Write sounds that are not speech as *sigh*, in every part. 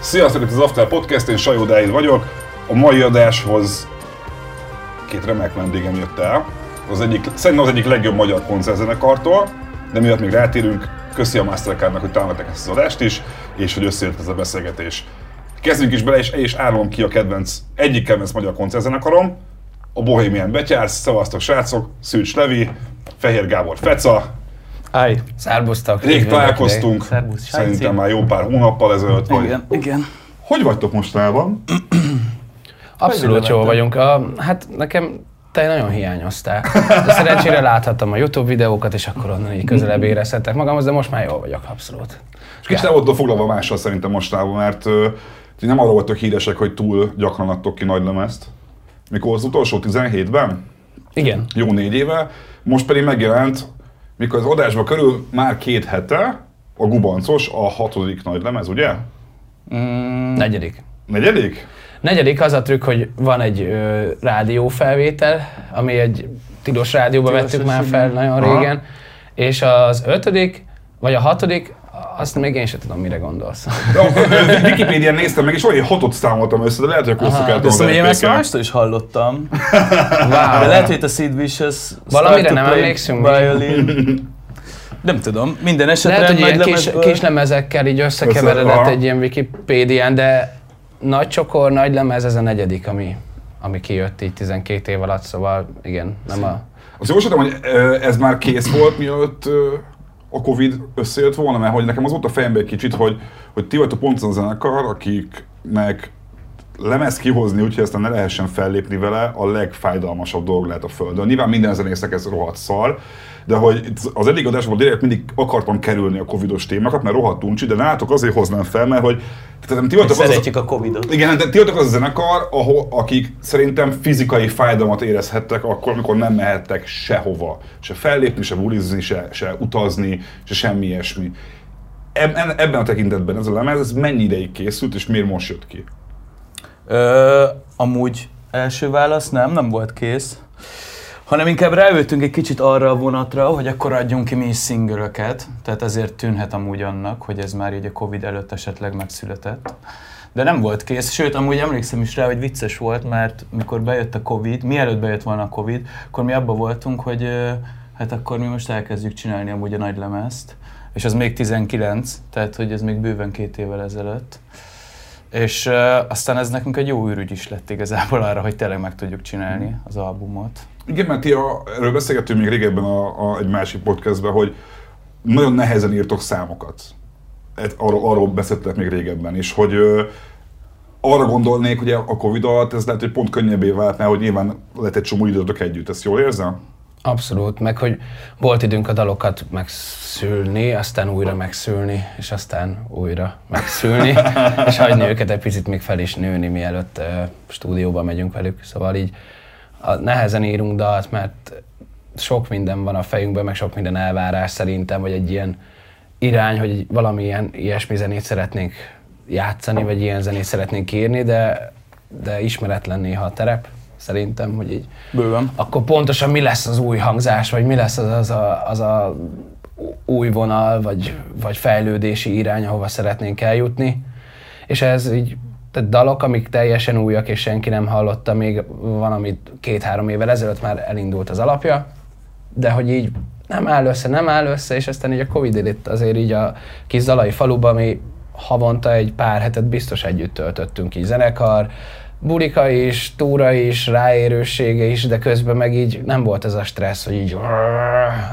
Sziasztok, itt az After Podcast, én Sajó Dáid vagyok. A mai adáshoz két remek vendégem jött el. Az egyik, szerintem az egyik legjobb magyar koncertzenekartól, de miatt még rátérünk, köszi a Mastercardnak, hogy támogatták ezt az adást is, és hogy összejött ez a beszélgetés. Kezdjünk is bele, és, és árulom ki a kedvenc, egyik kedvenc magyar koncertzenekarom, a Bohemian Betyársz, szavaztok srácok, Szűcs Levi, Fehér Gábor Feca, Áj. Szerbusztok. rég találkoztunk, Szervusz, szerintem már jó pár hónappal ezelőtt, vagy Igen, igen. hogy vagytok mostanában? Abszolút jól vagyunk. A, hát nekem te nagyon hiányoztál. De szerencsére láthattam a YouTube videókat, és akkor onnan így közelebb érezhettek magamhoz, de most már jól vagyok, abszolút. És kicsit voltatok foglalva mással szerintem mostanában, mert ö, ti nem arról voltak híresek, hogy túl gyakran adtok ki nagy lemezt. Mikor az utolsó 17-ben? Igen. Jó négy éve. Most pedig megjelent, mikor az adásba körül már két hete, a Gubancos, a hatodik nagy lemez, ugye? Negyedik. Negyedik? Negyedik az a trükk, hogy van egy ö, rádiófelvétel, ami egy tilos rádióba Tilos, vettük már fel nagyon Aha. régen, és az ötödik, vagy a hatodik, azt még én sem tudom, mire gondolsz. Wikipédián néztem meg, és olyan hatot számoltam össze, de lehet, hogy akkor tudom szerintem én ezt mástól is hallottam. Wow. *laughs* De lehet, hogy itt a Sid Vicious Valamire nem emlékszünk. Violin. *laughs* Nem tudom, minden esetre Lehet, hogy ilyen kis, kis lemezekkel így összekeveredett Össze- egy ilyen Wikipédián, de nagy csokor, nagy lemez, ez a negyedik, ami, ami kijött így 12 év alatt, szóval igen, nem a... Azt javasoltam, hogy ez már kész volt, mielőtt a Covid összejött volna, mert hogy nekem az volt a fejemben egy kicsit, hogy, hogy ti vagytok pont az a zenekar, akiknek lemez kihozni, úgyhogy aztán ne lehessen fellépni vele, a legfájdalmasabb dolog lehet a Földön. Nyilván minden zenésznek ez rohadt szar, de hogy az eddig adásban direkt mindig akartam kerülni a covidos témákat, mert rohadt uncsi, de nálatok azért hoznám fel, mert hogy tehát, ti vagytok az, a Covidot. igen, de ti vagytok az a zenekar, ahol, akik szerintem fizikai fájdalmat érezhettek akkor, amikor nem mehettek sehova. Se fellépni, se bulizni, se, se utazni, se semmi ilyesmi. Eb- en- ebben a tekintetben ez a lemez, ez mennyi ideig készült, és miért most jött ki? Ö, amúgy első válasz nem, nem volt kész. Hanem inkább ráültünk egy kicsit arra a vonatra, hogy akkor adjunk ki mi is szingölöket, tehát ezért tűnhet amúgy annak, hogy ez már így a Covid előtt esetleg megszületett. De nem volt kész, sőt, amúgy emlékszem is rá, hogy vicces volt, mert mikor bejött a Covid, mielőtt bejött volna a Covid, akkor mi abban voltunk, hogy hát akkor mi most elkezdjük csinálni amúgy a nagy lemezt, és az még 19, tehát hogy ez még bőven két évvel ezelőtt. És uh, aztán ez nekünk egy jó űrügy is lett igazából arra, hogy tényleg meg tudjuk csinálni az albumot. Igen, mert ti a, erről beszélgettünk még régebben a, a, egy másik podcastben, hogy nagyon nehezen írtok számokat. Et- Arról, arról beszéltek még régebben is, hogy ö, arra gondolnék, hogy a Covid alatt ez lehet, hogy pont könnyebbé vált, mert hogy nyilván lett egy csomó időtök együtt. Ezt jól érzem? Abszolút, meg hogy volt időnk a dalokat megszülni, aztán újra megszülni, és aztán újra megszülni, *laughs* és hagyni őket egy picit még fel is nőni, mielőtt uh, stúdióba megyünk velük. Szóval így a, nehezen írunk dalt, mert sok minden van a fejünkben, meg sok minden elvárás szerintem, vagy egy ilyen irány, hogy valamilyen ilyesmi zenét szeretnénk játszani, vagy ilyen zenét szeretnénk írni, de, de ismeretlen néha a terep, szerintem, hogy így Bőven. akkor pontosan mi lesz az új hangzás, vagy mi lesz az, az, a, az a új vonal, vagy, vagy fejlődési irány, ahova szeretnénk eljutni. És ez így, tehát dalok, amik teljesen újak, és senki nem hallotta, még van, amit két-három évvel ezelőtt már elindult az alapja, de hogy így nem áll össze, nem áll össze, és aztán így a Covid itt azért így a kis Zalai faluban mi havonta egy pár hetet biztos együtt töltöttünk így zenekar, bulika is, túra is, ráérőssége is, de közben meg így nem volt ez a stressz, hogy így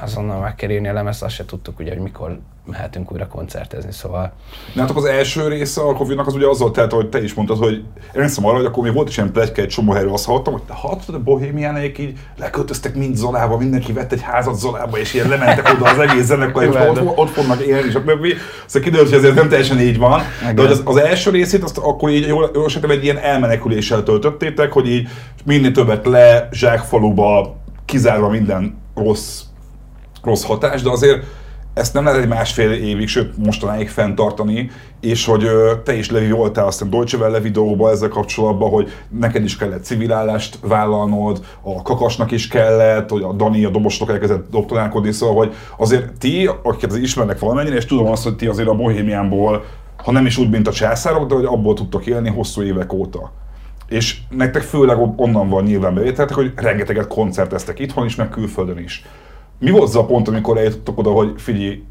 azonnal meg kell írni a lemezt, azt se tudtuk ugye, hogy mikor mehetünk újra koncertezni, szóval Nálatok az első része a Covidnak az ugye azzal telt, hogy te is mondtad, hogy emlékszem arra, hogy akkor még volt is ilyen pletyka egy csomó helyről, azt hallottam, hogy hallottad, a bohémiánék így leköltöztek mind Zolába, mindenki vett egy házat Zolába, és ilyen lementek oda az egész zenekar, és ott, ott fognak élni, és a többi. Aztán kiderült, hogy azért nem teljesen így van. De hogy az, az első részét azt akkor így jól, jól esetem egy ilyen elmeneküléssel töltöttétek, hogy így minél többet le zsákfaluba, kizárva minden rossz rossz hatás, de azért ezt nem lehet egy másfél évig, sőt mostanáig fenntartani, és hogy ö, te is Levi voltál aztán Deutsche Welle videóban ezzel kapcsolatban, hogy neked is kellett civilállást vállalnod, a kakasnak is kellett, hogy a Dani a dobostok elkezdett doktorálkodni, szóval, hogy azért ti, akiket ismernek valamennyire, és tudom azt, hogy ti azért a Bohémiánból, ha nem is úgy, mint a császárok, de hogy abból tudtok élni hosszú évek óta. És nektek főleg onnan van nyilván bevételtek, hogy rengeteget koncerteztek itthon is, meg külföldön is. Mi volt az a pont, amikor eljutottok oda, hogy figyelj,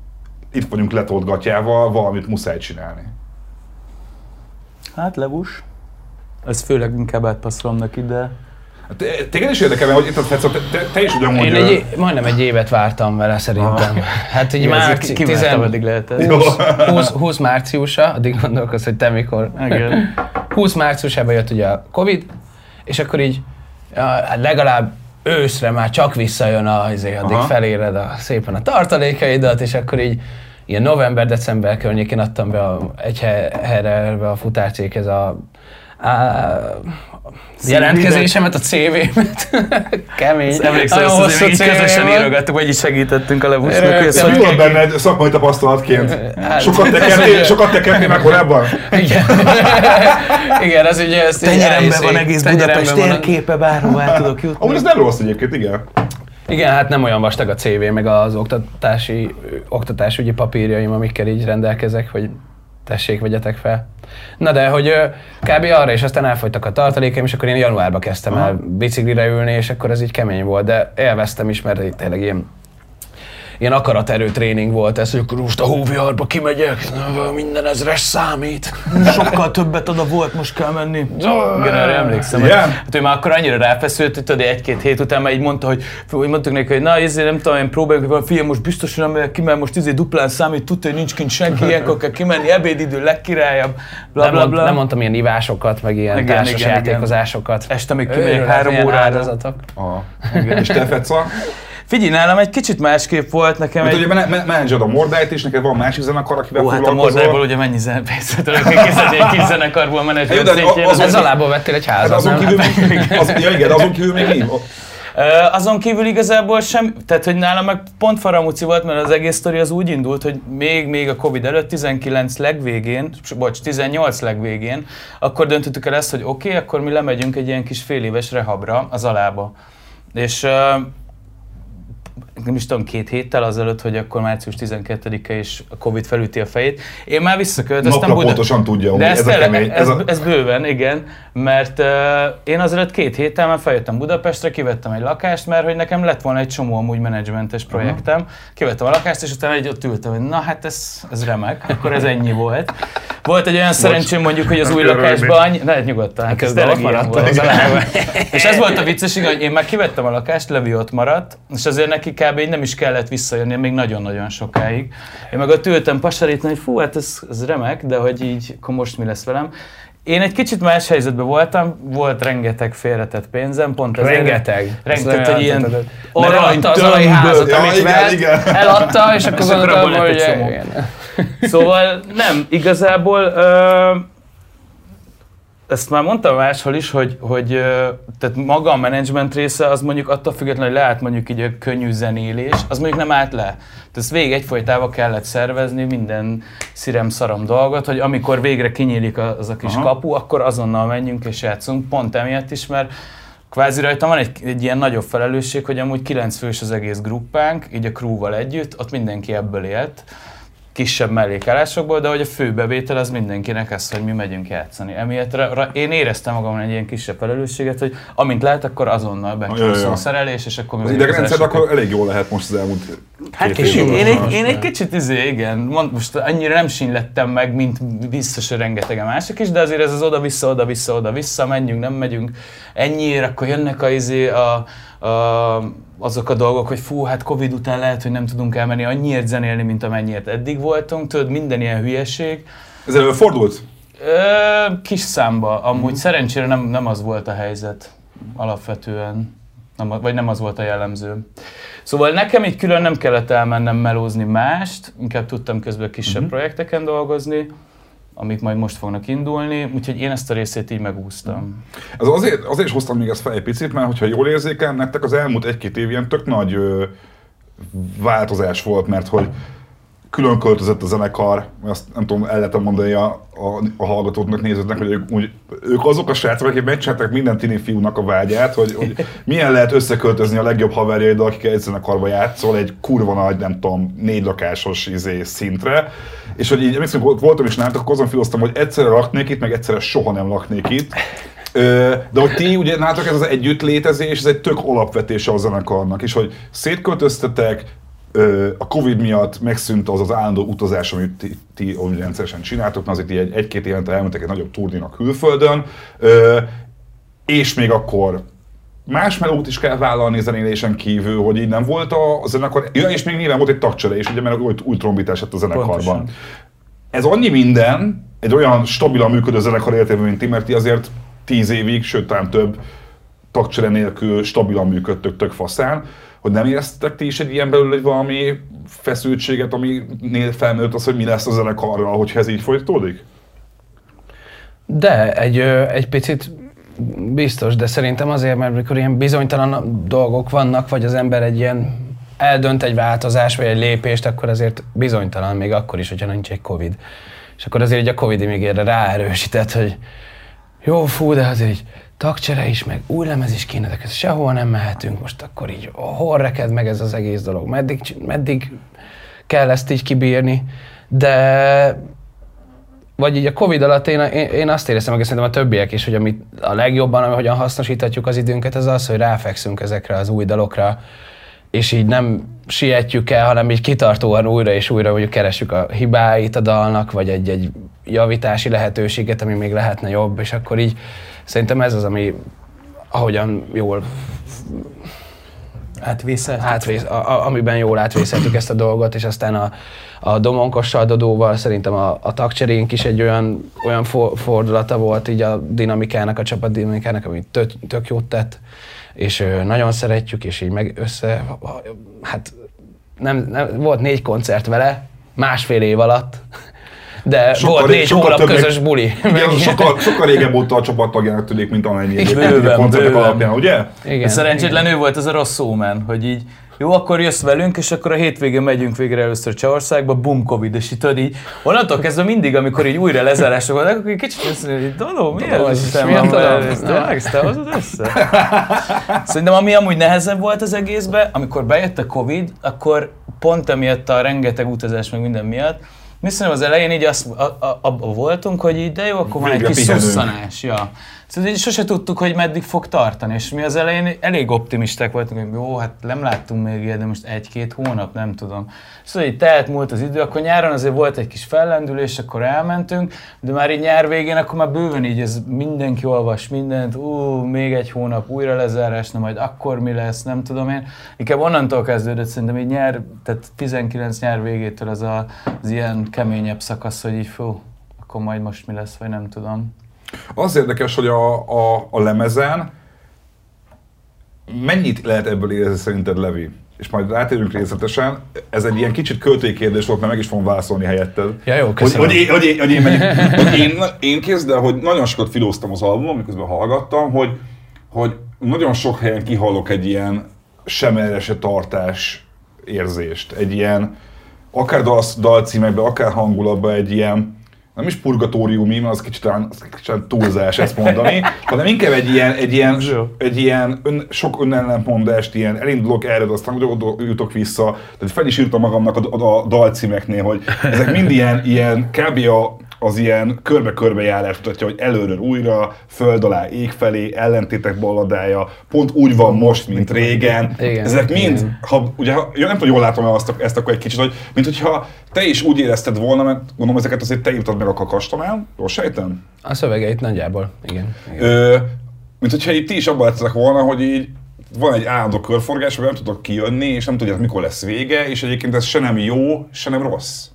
itt vagyunk letolt gatyával, valamit muszáj csinálni? Hát levus. Ez főleg inkább átpasszolom neki, de... Te, téged is érdekel, hogy itt a Fecó, te, te, te is ugyanúgy... Én egy, majdnem egy évet vártam vele szerintem. Hát így Igen, már ezt kivártam, addig lehetett. 20, 20, 20 márciusa, addig gondolkozz, hogy te mikor. Igen. 20 márciusában jött ugye a Covid, és akkor így hát legalább őszre már csak visszajön a, azért, addig Aha. feléred a, szépen a tartalékaidat, és akkor így ilyen november-december környékén adtam be a, egy he- helyre a futárcéghez a, a jelentkezésemet, a CV-met. *laughs* Kemény. Nagyon ezt azért hosszú így közösen írogattuk, vagy így segítettünk a ezt Ez mi volt benned szakmai tapasztalatként? Hát, Sokat tekertél, sokat tekertél már korábban? Igen. *laughs* Igen, ez ugye ezt így Tenyeremben van egész Budapest térképe, bárhova el tudok *laughs* jutni. Amúgy ez nem rossz egyébként, igen. Igen, hát nem olyan vastag a CV, meg az oktatási, oktatásügyi papírjaim, amikkel így rendelkezek, hogy tessék, vegyetek fel. Na de, hogy kb. arra is aztán elfogytak a tartalékaim, és akkor én januárban kezdtem el biciklire ülni, és akkor ez így kemény volt, de élveztem is, mert tényleg ilyen ilyen akaraterő tréning volt ez, hogy akkor most a hóviharba kimegyek, na, minden ezres számít. Sokkal többet oda volt, most kell menni. Igen, erre emlékszem. Igen? Hogy, hát ő már akkor annyira ráfeszült, hogy tudod, egy-két hét után már így mondta, hogy, hogy mondtuk neki, hogy na, ezért nem tudom, én próbáljuk, hogy figyelj, most biztos, hogy nem megyek ki, mert most izé duplán számít, tudja, hogy nincs kint senki, ilyenkor kell kimenni, ebédidő legkirályabb, bla Nem, bla bla. nem mondtam ilyen ivásokat, meg ilyen Igen, társas igen, igen. játékozásokat. Este még kimegyek három órára. áldozatok. Aha. És te Feca? Figyelj, nálam egy kicsit másképp volt nekem Mert egy... ugye men- men- menedzsed a Mordájt, és neked van másik zenekar, akivel Ó, hát a. Mordájból ugye mennyi pénzt tudok kiszedni egy kis zenekarból de szintjén. az- az- alából vettél egy házat, azon kívül még, *laughs* az, ja igen, azon kívül még mi? Azon kívül igazából sem, tehát hogy nálam meg pont faramúci volt, mert az egész sztori az úgy indult, hogy még, még a Covid előtt, 19 legvégén, bocs, 18 legvégén, akkor döntöttük el ezt, hogy oké, okay, akkor mi lemegyünk egy ilyen kis fél éves rehabra az alába. És nem is tudom, két héttel azelőtt, hogy akkor március 12-e és a Covid felüti a fejét. Én már visszaköltöztem Napra pontosan tudja, hogy ez, ez a kemény. Ez, Ez a- ez bőven, igen, mert uh, én azelőtt két héttel már feljöttem Budapestre, kivettem egy lakást, mert hogy nekem lett volna egy csomó amúgy menedzsmentes projektem. Kivettem a lakást, és utána egy ott ültem, hogy na hát ez, ez remek, akkor ez ennyi volt. Volt egy olyan szerencsém mondjuk, hogy az új kell lakásban, annyi, ne, nyugodtan, hát ez Közben tényleg ilyen volt. *laughs* És ez volt a vicces, hogy én már kivettem a lakást, Levi ott maradt, és azért neki kb. így nem is kellett visszajönni, még nagyon-nagyon sokáig. Én meg ott ültem pasarítani, hogy fú, hát ez, ez remek, de hogy így, akkor most mi lesz velem. Én egy kicsit más helyzetben voltam, volt rengeteg félretett pénzem, pont ezért. Rengeteg. Rengeteg, egy ilyen eladta az alai házat, Ja, amit igen, vett, igen. eladta, és akkor gondoltam, hogy. Szóval nem, igazából ö, ezt már mondtam máshol is, hogy, hogy tehát maga a menedzsment része az mondjuk attól függetlenül, hogy leállt mondjuk így a könnyű zenélés, az mondjuk nem állt le. Tehát ezt végig egyfolytában kellett szervezni minden szirem szarom dolgot, hogy amikor végre kinyílik az a kis Aha. kapu, akkor azonnal menjünk és játszunk, pont emiatt is, mert Kvázi rajtam van egy, egy ilyen nagyobb felelősség, hogy amúgy kilenc fős az egész gruppánk, így a crewval együtt, ott mindenki ebből élt, kisebb mellékállásokból, de hogy a fő bevétel az mindenkinek ez, hogy mi megyünk játszani. Emiatt ra, ra, én éreztem magamon egy ilyen kisebb felelősséget, hogy amint lehet, akkor azonnal becsúszom szerelés, és akkor Az elsőkör. akkor elég jó lehet most az elmúlt Hát két én, én, egy, én egy kicsit izé, igen, mond, most annyira nem sínlettem meg, mint biztos, hogy rengetegen mások is, de azért ez az oda-vissza, oda-vissza, oda-vissza, menjünk, nem megyünk, ennyiért, akkor jönnek a, izé, a, a, azok a dolgok, hogy fú, hát Covid után lehet, hogy nem tudunk elmenni annyiért zenélni, mint amennyiért eddig voltunk, tudod, minden ilyen hülyeség. Ez előfordult? Ö, kis számba, amúgy szerencsére nem, nem az volt a helyzet alapvetően, nem, vagy nem az volt a jellemző. Szóval nekem így külön nem kellett elmennem melózni mást, inkább tudtam közben kisebb Mhm. projekteken dolgozni, amik majd most fognak indulni, úgyhogy én ezt a részét így megúsztam. Ez azért, azért is hoztam még ezt fel egy picit, mert hogyha jól érzékelem, nektek az elmúlt egy-két év ilyen tök nagy ö, változás volt, mert hogy külön költözött a zenekar, azt nem tudom, el lehet mondani a, a, a hallgatóknak, nézőknek, hogy ők, úgy, ők azok a srácok, akik megcsinálták minden tini fiúnak a vágyát, hogy, hogy milyen lehet összeköltözni a legjobb haverjaiddal, akik egy zenekarba játszol, egy kurva nagy, nem tudom, négy lakásos izé, szintre, és hogy így, emlékszem, voltam is nálatok, akkor azon filoztam, hogy egyszerre laknék itt, meg egyszerre soha nem laknék itt. De hogy ti, ugye nálatok ez az együttlétezés, ez egy tök alapvetése a zenekarnak, és hogy szétköltöztetek, a Covid miatt megszűnt az az állandó utazás, amit ti, ti úgy rendszeresen csináltok, mert azért egy, egy-két évente elmentek egy nagyobb turnénak külföldön, és még akkor más melót is kell vállalni zenélésen kívül, hogy így nem volt a, zenekar, ja, és még nyilván volt egy tagcsere is, ugye, mert új, új trombitás a zenekarban. Pontosan. Ez annyi minden, egy olyan stabilan működő zenekar életében, mint ti, mert ti azért tíz évig, sőt talán több tagcsere nélkül stabilan működtök tök faszán, hogy nem éreztetek ti is egy ilyen belül egy valami feszültséget, aminél felnőtt az, hogy mi lesz a zenekarral, hogyha ez így folytatódik? De egy, egy picit biztos, de szerintem azért, mert mikor ilyen bizonytalan dolgok vannak, vagy az ember egy ilyen eldönt egy változás, vagy egy lépést, akkor azért bizonytalan, még akkor is, hogyha nincs egy Covid. És akkor azért így a Covid még erre ráerősített, hogy jó, fú, de azért így tagcsere is, meg új lemez is kéne, de ez sehol nem mehetünk, most akkor így hol reked meg ez az egész dolog, meddig, meddig kell ezt így kibírni, de vagy így a Covid alatt én, én, azt éreztem meg, szerintem a többiek is, hogy amit a legjobban, ahogyan hasznosíthatjuk az időnket, az az, hogy ráfekszünk ezekre az új dalokra, és így nem sietjük el, hanem így kitartóan újra és újra mondjuk keressük a hibáit a dalnak, vagy egy, egy javítási lehetőséget, ami még lehetne jobb, és akkor így szerintem ez az, ami ahogyan jól Átvészelt? átvész, a, a, amiben jól átvészeltük ezt a dolgot, és aztán a, a Domonkossal, Dodóval szerintem a, a tagcserénk is egy olyan, olyan for, fordulata volt így a dinamikának, a csapat dinamikának, ami tök, tök jót tett, és nagyon szeretjük, és így meg össze, hát nem, nem, volt négy koncert vele, másfél év alatt, de Sokkal volt négy sokkal hónap többnek- közös buli. *laughs* Igen, sokkal, sokkal régebb óta a csapattagjának tűnik, mint amennyi egyébként a koncertek alapján, ugye? Igen, Szerencsétlen ő volt ez a rossz szómen, hogy így jó, akkor jössz velünk, és akkor a hétvégén megyünk végre először Csehországba, bum, Covid, és itt így, onnantól kezdve mindig, amikor így újra lezárások vannak, akkor egy kicsit azt mondja, hogy Dodó, mi ez? ezt te hozod össze? *laughs* Szerintem ami amúgy nehezebb volt az egészben, amikor bejött a Covid, akkor pont emiatt a rengeteg utazás meg minden miatt, szerintem az elején így azt, a, a, abba voltunk, hogy így, de jó, akkor van egy Végre kis pihenünk. szusszanás. Ja. Szóval sose tudtuk, hogy meddig fog tartani, és mi az elején elég optimisták voltunk, hogy jó, hát nem láttunk még ilyet, de most egy-két hónap, nem tudom. Szóval így telt múlt az idő, akkor nyáron azért volt egy kis fellendülés, akkor elmentünk, de már így nyár végén, akkor már bőven így ez mindenki olvas mindent, ú, még egy hónap újra lezárás, na majd akkor mi lesz, nem tudom én. Inkább onnantól kezdődött szerintem így nyár, tehát 19 nyár végétől az a, az ilyen keményebb szakasz, hogy így fú, akkor majd most mi lesz, vagy nem tudom. Az érdekes, hogy a, a, a lemezen mennyit lehet ebből érezni szerinted, Levi? És majd rátérünk részletesen. Ez egy ilyen kicsit költői kérdés volt, mert meg is fogom válaszolni helyetted. Ja, jó, hogy, köszönöm. hogy, én, hogy, én, hogy én, megyek, hogy én, én kezd el, hogy nagyon sokat filóztam az albumon, miközben hallgattam, hogy, hogy nagyon sok helyen kihallok egy ilyen sem erre se tartás érzést. Egy ilyen, akár dal, dalcímekben, akár hangulatban egy ilyen, nem is purgatóriumi, mert az kicsit, olyan- az kicsit túlzás ezt mondani, hanem inkább egy ilyen, egy ilyen, egy ilyen ön, sok önellentmondást, ilyen elindulok erre, aztán oda jutok vissza. Tehát fel is írtam magamnak a, a, a dalcímeknél, hogy ezek mind ilyen, ilyen kb. A, az ilyen körbe-körbe járás mutatja, hogy előről újra, föld alá, ég felé, ellentétek balladája, pont úgy van most, mint régen. Igen, Ezek mind, igen. ha, ugye, ha, ja, nem tudom, jól látom azt, ezt akkor egy kicsit, hogy mint hogyha te is úgy érezted volna, mert gondolom ezeket azért te írtad meg a kakastamán, jól sejtem? A szövegeit nagyjából, igen. igen. Ö, mint hogyha itt ti is abban lettetek volna, hogy így van egy állandó körforgás, amiben nem tudok kijönni, és nem tudjátok, mikor lesz vége, és egyébként ez se nem jó, se nem rossz.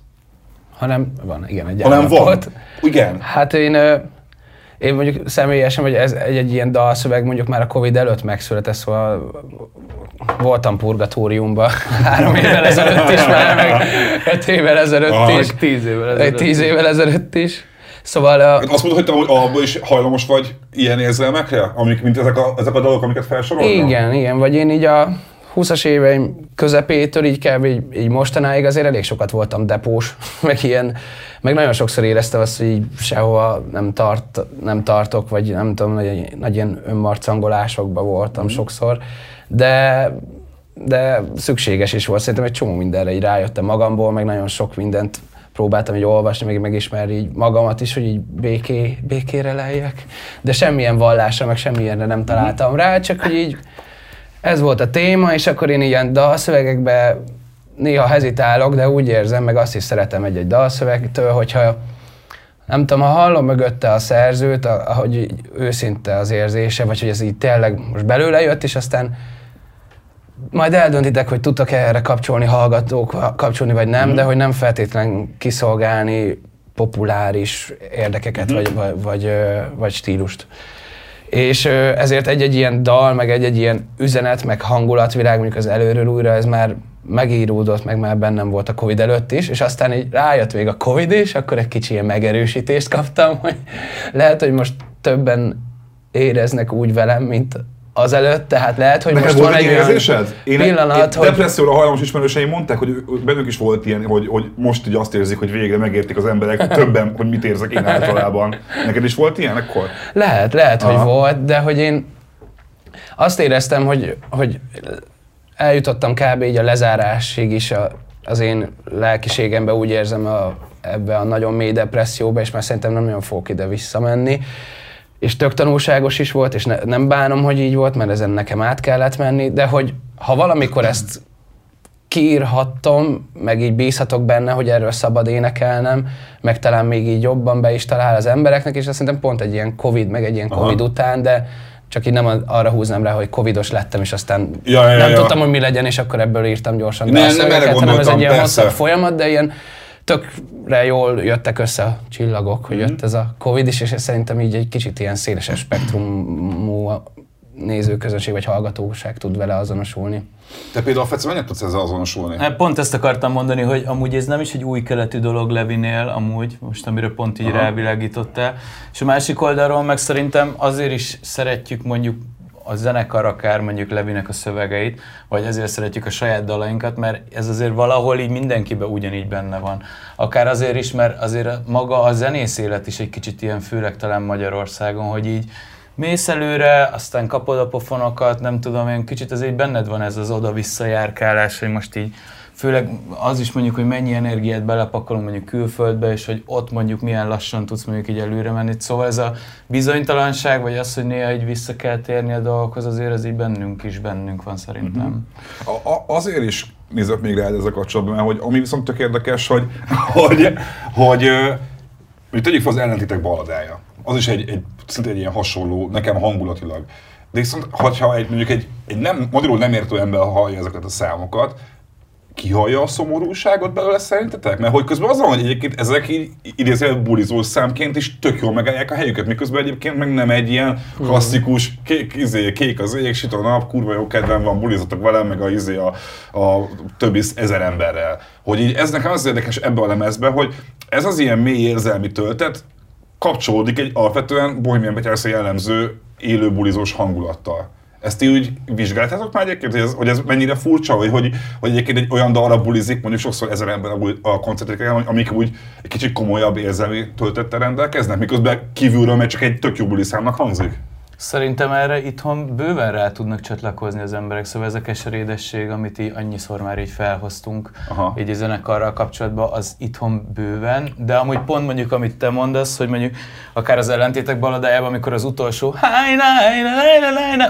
Hanem van, igen, egy Hanem van. állapot. Igen. Hát én, én mondjuk személyesen, hogy ez egy, egy ilyen dalszöveg mondjuk már a Covid előtt megszületett, szóval voltam purgatóriumban *laughs* három évvel ezelőtt is már, meg öt évvel ezelőtt Ah, is, Tíz évvel egy ezelőtt. tíz évvel ezelőtt is. Szóval a, Azt mondod, hogy te hogy abban is hajlamos vagy ilyen érzelmekre, amik, mint ezek a, ezek a dalok, amiket felsoroltam? igen, igen, vagy én így a 20-as éveim közepétől így kell, így, így mostanáig azért elég sokat voltam depós, *laughs* meg ilyen, meg nagyon sokszor éreztem azt, hogy így sehova nem, tart, nem tartok, vagy nem tudom, nagy, nagy ilyen önmarcangolásokban voltam mm. sokszor, de de szükséges is volt. Szerintem egy csomó mindenre így rájöttem magamból, meg nagyon sok mindent próbáltam így olvasni, meg megismerni így magamat is, hogy így béké, békére lejjek. De semmilyen vallásra, meg semmilyenre nem találtam rá, csak hogy így ez volt a téma, és akkor én ilyen dalszövegekbe néha hezitálok, de úgy érzem, meg azt is szeretem egy-egy dalszövegtől, hogyha nem tudom, ha hallom mögötte a szerzőt, ahogy őszinte az érzése, vagy hogy ez így tényleg most belőle jött, és aztán majd eldöntitek, hogy tudtak -e erre kapcsolni hallgatók, kapcsolni vagy nem, mm. de hogy nem feltétlen kiszolgálni populáris érdekeket mm. vagy, vagy, vagy, vagy stílust. És ezért egy-egy ilyen dal, meg egy-egy ilyen üzenet, meg hangulatvilág, mondjuk az előről újra, ez már megíródott, meg már bennem volt a Covid előtt is, és aztán így rájött még a Covid is, akkor egy kicsi ilyen megerősítést kaptam, hogy lehet, hogy most többen éreznek úgy velem, mint azelőtt, tehát lehet, hogy Neked most van egy érzésed? Én, pillanat, én hogy... Depresszióra hajlamos ismerőseim mondták, hogy bennük is volt ilyen, hogy, hogy most így azt érzik, hogy végre megértik az emberek *laughs* többen, hogy mit érzek én általában. Neked is volt ilyen akkor? Lehet, lehet, Aha. hogy volt, de hogy én azt éreztem, hogy, hogy eljutottam kb. így a lezárásig is a, az én lelkiségembe, úgy érzem a, ebbe a nagyon mély depresszióba, és már szerintem nem nagyon fogok ide visszamenni és tök tanulságos is volt, és ne, nem bánom, hogy így volt, mert ezen nekem át kellett menni, de hogy ha valamikor ezt kiírhattam, meg így bízhatok benne, hogy erről szabad énekelnem, meg talán még így jobban be is talál az embereknek, és azt szerintem pont egy ilyen Covid, meg egy ilyen Aha. Covid után, de csak így nem arra húznám rá, hogy covidos lettem, és aztán ja, ja, nem ja. tudtam, hogy mi legyen, és akkor ebből írtam gyorsan. Nem, nem erre hanem ez egy ilyen persze. hosszabb folyamat, de ilyen tökre jól jöttek össze a csillagok, hogy jött ez a Covid is, és ez szerintem így egy kicsit ilyen szélesebb spektrumú nézőközönség vagy hallgatóság tud vele azonosulni. Te például Feci, mennyit tudsz ezzel azonosulni? Hát pont ezt akartam mondani, hogy amúgy ez nem is egy új keletű dolog Levinél, amúgy, most amiről pont így rávilágítottál. És a másik oldalról meg szerintem azért is szeretjük mondjuk a zenekar akár mondjuk Levinek a szövegeit, vagy ezért szeretjük a saját dalainkat, mert ez azért valahol így mindenkiben ugyanígy benne van. Akár azért is, mert azért maga a zenész élet is egy kicsit ilyen, főleg talán Magyarországon, hogy így mész előre, aztán kapod a pofonokat, nem tudom, én kicsit azért benned van ez az oda-vissza járkálás, hogy most így főleg az is mondjuk, hogy mennyi energiát belepakolunk mondjuk külföldbe, és hogy ott mondjuk milyen lassan tudsz mondjuk így előre menni. Szóval ez a bizonytalanság, vagy az, hogy néha így vissza kell térni a dolgokhoz, azért az így bennünk is bennünk van szerintem. Uh-huh. A, a, azért is nézek még rá ezzel kapcsolatban, mert hogy ami viszont tök érdekes, hogy, hogy, hogy, hogy tegyük fel az ellentétek baladája. Az is egy, egy, szinte egy ilyen hasonló, nekem hangulatilag. De viszont, ha egy, mondjuk egy, egy nem, magyarul nem értő ember hallja ezeket a számokat, kihallja a szomorúságot belőle szerintetek? Mert hogy közben az hogy egyébként ezek így idézően bulizó számként is tök jól megállják a helyüket, miközben egyébként meg nem egy ilyen klasszikus kék, izé, kék az ég, süt a nap, kurva jó kedvem van, bulizatok velem, meg a, izé, a, a többi ezer emberrel. Hogy így ez nekem az érdekes ebbe a lemezbe, hogy ez az ilyen mély érzelmi töltet kapcsolódik egy alapvetően Bohemian Betyárszai jellemző élő bulizós hangulattal. Ezt ti úgy vizsgáltátok már egyébként, hogy ez, hogy ez mennyire furcsa, hogy, hogy, hogy egyébként egy olyan dalra bulizik, mondjuk sokszor ezer ember a, a koncerteken, amik úgy egy kicsit komolyabb érzelmi töltettel rendelkeznek, miközben kívülről meg csak egy tök jó buliszámnak hangzik? Szerintem erre itthon bőven rá tudnak csatlakozni az emberek, szóval ez a keserédesség, amit így annyiszor már így felhoztunk Aha. így a zenekarral kapcsolatban, az itthon bőven, de amúgy pont mondjuk, amit te mondasz, hogy mondjuk akár az ellentétek baladájában, amikor az utolsó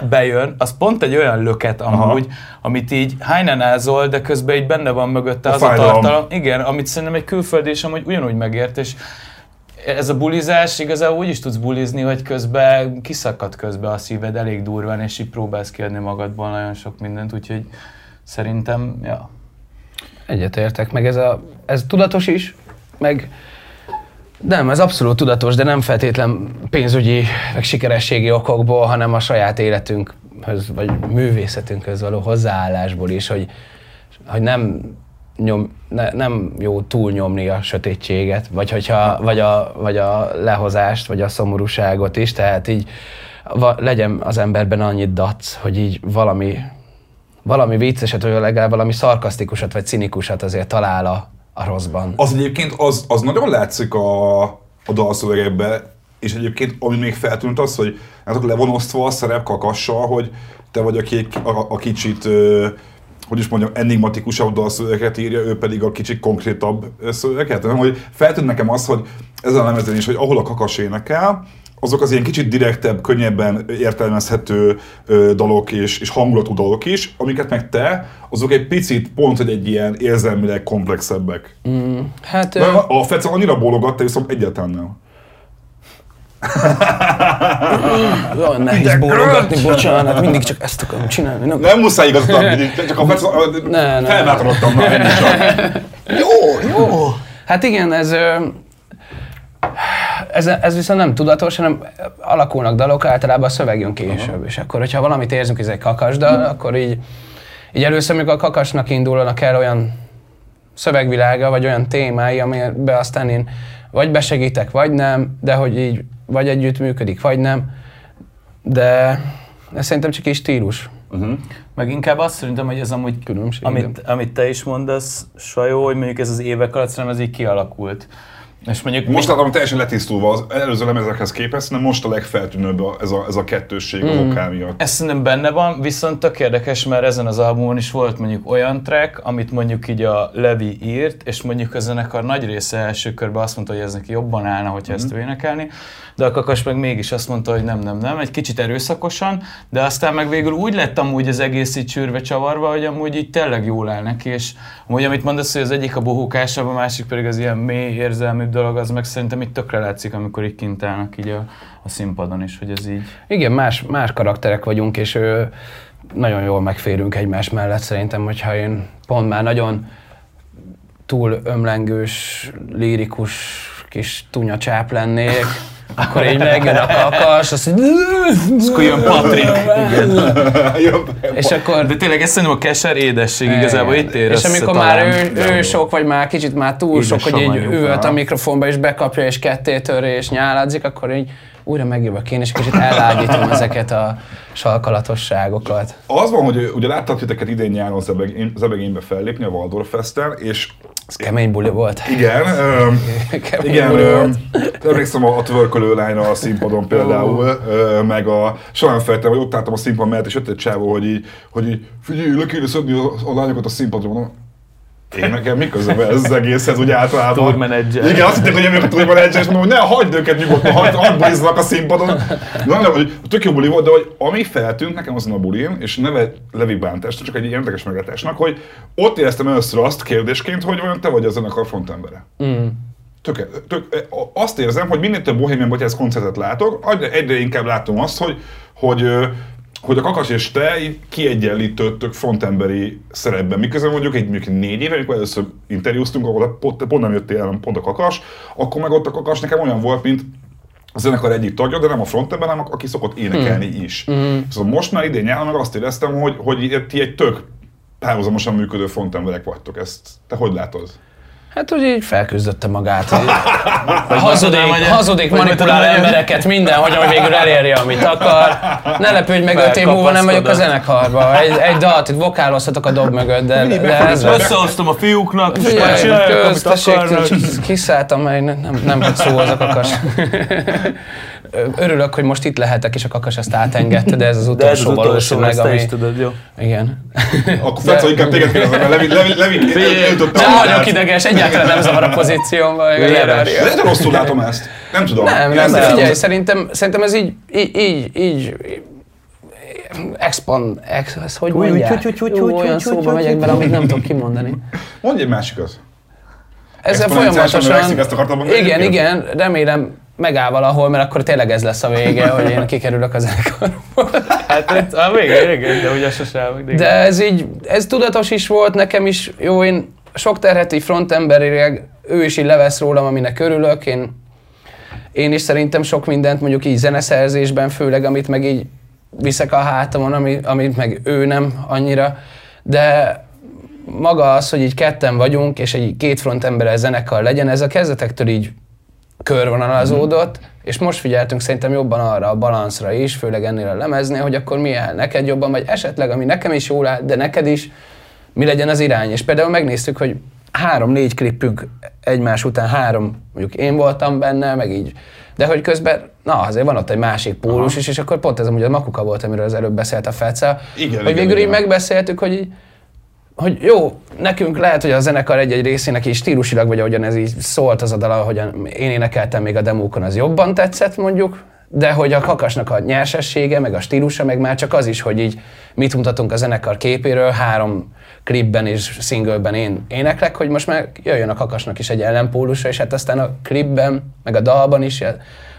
bejön, az pont egy olyan löket amúgy, Aha. amit így hájnánázol, de közben így benne van mögötte a az fájdalom. a tartalom, igen, amit szerintem egy külföldi is amúgy ugyanúgy megért, és ez a bulizás igazából úgy is tudsz bulizni, hogy közben kiszakad közben a szíved elég durván, és így próbálsz kiadni magadból nagyon sok mindent, úgyhogy szerintem, ja. Egyetértek, meg ez, a, ez tudatos is, meg nem, ez abszolút tudatos, de nem feltétlen pénzügyi, meg sikerességi okokból, hanem a saját életünkhöz, vagy művészetünkhöz való hozzáállásból is, hogy, hogy nem nyom, ne, nem jó túlnyomni a sötétséget, vagy, hogyha, vagy, a, vagy a lehozást, vagy a szomorúságot is, tehát így va, legyen az emberben annyit dac, hogy így valami valami vicceset, vagy legalább valami szarkasztikusat, vagy cinikusat azért talál a, a rosszban. Az egyébként, az, az nagyon látszik a, a dalszövegekben, és egyébként ami még feltűnt az, hogy hát le van a szerep kakassal, hogy te vagy, egy- a, a kicsit, ö, hogy is mondjam, enigmatikusabb dalszövegeket írja, ő pedig a kicsit konkrétabb szövegeket. Nem, hogy feltűnt nekem az, hogy ezen a lemezen is, hogy ahol a kakas énekel, azok az ilyen kicsit direktebb, könnyebben értelmezhető ö, dalok és, és hangulatú dalok is, amiket meg te, azok egy picit pont, hogy egy ilyen érzelmileg komplexebbek. Hát ö, De a Fece annyira bólogatta, viszont egyáltalán nem. Olyan nehéz bólogatni, bocsánat, mindig csak ezt akarom csinálni. Nem, Nem muszáj igazat adni, csak a felbátorodtam már ennyi csak. Jó, jó. Hát igen, ez, ez, ez viszont nem tudatos, hanem alakulnak dalok, általában a szöveg jön később. És akkor, hogyha valamit érzünk, ez egy kakasdal, akkor így, így először, amikor a kakasnak indulnak el olyan szövegvilága, vagy olyan témái, amiben aztán én vagy besegítek, vagy nem, de hogy így vagy együtt működik, vagy nem. De ez szerintem csak egy stílus. Meg inkább azt szerintem, hogy ez amúgy, Különbség, amit, amit te is mondasz, Sajó, hogy mondjuk ez az évek alatt szerintem ez így kialakult. És mondjuk Most látom teljesen letisztulva az előző lemezekhez képest, nem most a legfeltűnőbb a- ez a, ez a kettősség a vokál miatt. Ez szerintem benne van, viszont tök érdekes, mert ezen az albumon is volt mondjuk olyan track, amit mondjuk így a Levi írt, és mondjuk a zenekar nagy része első körben azt mondta, hogy ez neki jobban állna, hogyha ezt ő énekelni, de a Kakas meg mégis azt mondta, hogy nem, nem, nem, egy kicsit erőszakosan, de aztán meg végül úgy lett amúgy az egész így csűrve csavarva, hogy amúgy így tényleg jól áll neki, és amúgy amit mondasz, hogy az egyik a bohókásabb, a másik pedig az ilyen mély érzelmű dolog, az meg szerintem itt tökre látszik, amikor így kint állnak így a, a színpadon is, hogy ez így. Igen, más, más karakterek vagyunk, és ö, nagyon jól megférünk egymás mellett szerintem, hogyha én pont már nagyon túl ömlengős, lirikus kis tunya csáp lennék, akkor így megjön a kakas, azt így... Akkor jön Patrik. És akkor... De tényleg ez szerintem a keser édesség igazából itt ér És amikor már ő, ő sok, vagy már kicsit már túl Édes sok, hogy így üvölt a mikrofonba, és bekapja, és ketté törő, és nyáladzik, akkor így újra megjövök én, és kicsit ellágyítom ezeket a salkalatosságokat. Az van, hogy ugye láttak titeket idén nyáron Zebegén- Zebegénybe fellépni a Waldorf Festen, és Ez kemény buli volt. igen, *laughs* öm, Kemény igen, buli öm, volt. emlékszem a, a tvörkölő lányra a színpadon például, ö, meg a soha feltem, hogy ott álltam a színpad mellett, és jött egy csávó, hogy így, hogy így figyelj, le kéne szedni a, a lányokat a színpadra, mondom, én nekem mi közöm ez az egészhez, úgy általában. Tourmanager. Igen, azt hitték, hogy jövök a tourmanager, és mondom, hogy ne, hagyd őket nyugodtan, hagyd, hagyd a színpadon. De nem, hogy tök jó buli volt, de hogy ami feltűnt nekem azon a bulin, és neve Levi bántást, csak egy érdekes meglátásnak, hogy ott éreztem először azt kérdésként, hogy olyan te vagy a zenekar frontembere. Mm. Tök, tök, azt érzem, hogy minél több Bohemian Botyász koncertet látok, egyre, inkább látom azt, hogy, hogy, hogy a Kakas és te kiegyenlítődtök frontemberi szerepben. Miközben mondjuk egy mondjuk négy éve, amikor először interjúztunk, ahol pont, pont nem jöttél el, pont a Kakas, akkor meg ott a Kakas nekem olyan volt, mint a zenekar egyik tagja, de nem a frontember, hanem aki szokott énekelni is. Mm. Szóval most már idén nyáron meg azt éreztem, hogy, hogy ti egy tök párhuzamosan működő frontemberek vagytok. Ezt te hogy látod? Hát, hogy így felküzdötte magát. Hogy hazudik, hogy- hazudik vagy manipulál hogy- embereket minden, hogy hogy végül elérje, amit akar. Ne lepődj meg, öt év múlva nem vagyok a zenekarban. Egy, egy dalt, itt vokálozhatok a dob mögött, de, de ez. Összehoztam a fiúknak, és már Figyelj, csinálják, amit köztessék, akarnak. kiszálltam, mert nem, nem, nem volt szó az a kakas. Örülök, hogy most itt lehetek, és a kakas ezt átengedte, de ez az De ez az utolsó utolsó, valószínűleg, ezt te ami... is tudod, jó? Igen. Akkor Fece, inkább téged kérdezem, mert Nem vagyok ideges, egyáltalán nem zavar a pozíciómban. meg. De nagyon rosszul látom ezt. Nem tudom. Nem, nem, ezt látom. Figyelj, szerintem, szerintem ez így, így, így, így expand, ex, ez hogy Úgy, mondják? úgy, úgy, úgy, úgy, olyan úgy, szóba úgy, megyek úgy, bele, úgy. amit nem tudok kimondani. Mondj egy másikat. Exponenciálisan folyamatosan, ezt akartam mondani igen, igen, remélem megáll valahol, mert akkor tényleg ez lesz a vége, *laughs* hogy én kikerülök a zenekarból. Hát a végén, igen, de ugye sose elmeg. De ez így, ez tudatos is volt nekem is, jó, én sok terhet így frontemberileg, ő is így levesz rólam, aminek örülök, én, én is szerintem sok mindent mondjuk így zeneszerzésben, főleg amit meg így viszek a hátamon, ami, amit meg ő nem annyira, de maga az, hogy így ketten vagyunk, és egy két frontemberes zenekar legyen, ez a kezdetektől így körvonalazódott, és most figyeltünk szerintem jobban arra a balanszra is, főleg ennél a lemeznél, hogy akkor mi áll neked jobban, vagy esetleg, ami nekem is jól áll, de neked is, mi legyen az irány. És például megnéztük, hogy három-négy klippünk egymás után három, mondjuk én voltam benne, meg így. De hogy közben, na azért van ott egy másik pólus Aha. is, és akkor pont ez amúgy a Makuka volt, amiről az előbb beszélt a Fece, Igen, hogy igen, végül így igen. megbeszéltük, hogy így, hogy jó, nekünk lehet, hogy a zenekar egy-egy részének is stílusilag, vagy ahogyan ez így szólt az a dal, ahogyan én énekeltem még a demókon, az jobban tetszett mondjuk, de hogy a kakasnak a nyersessége, meg a stílusa, meg már csak az is, hogy így mit mutatunk a zenekar képéről, három klipben és singleben én éneklek, hogy most már jöjjön a kakasnak is egy ellenpólusa, és hát aztán a klipben, meg a dalban is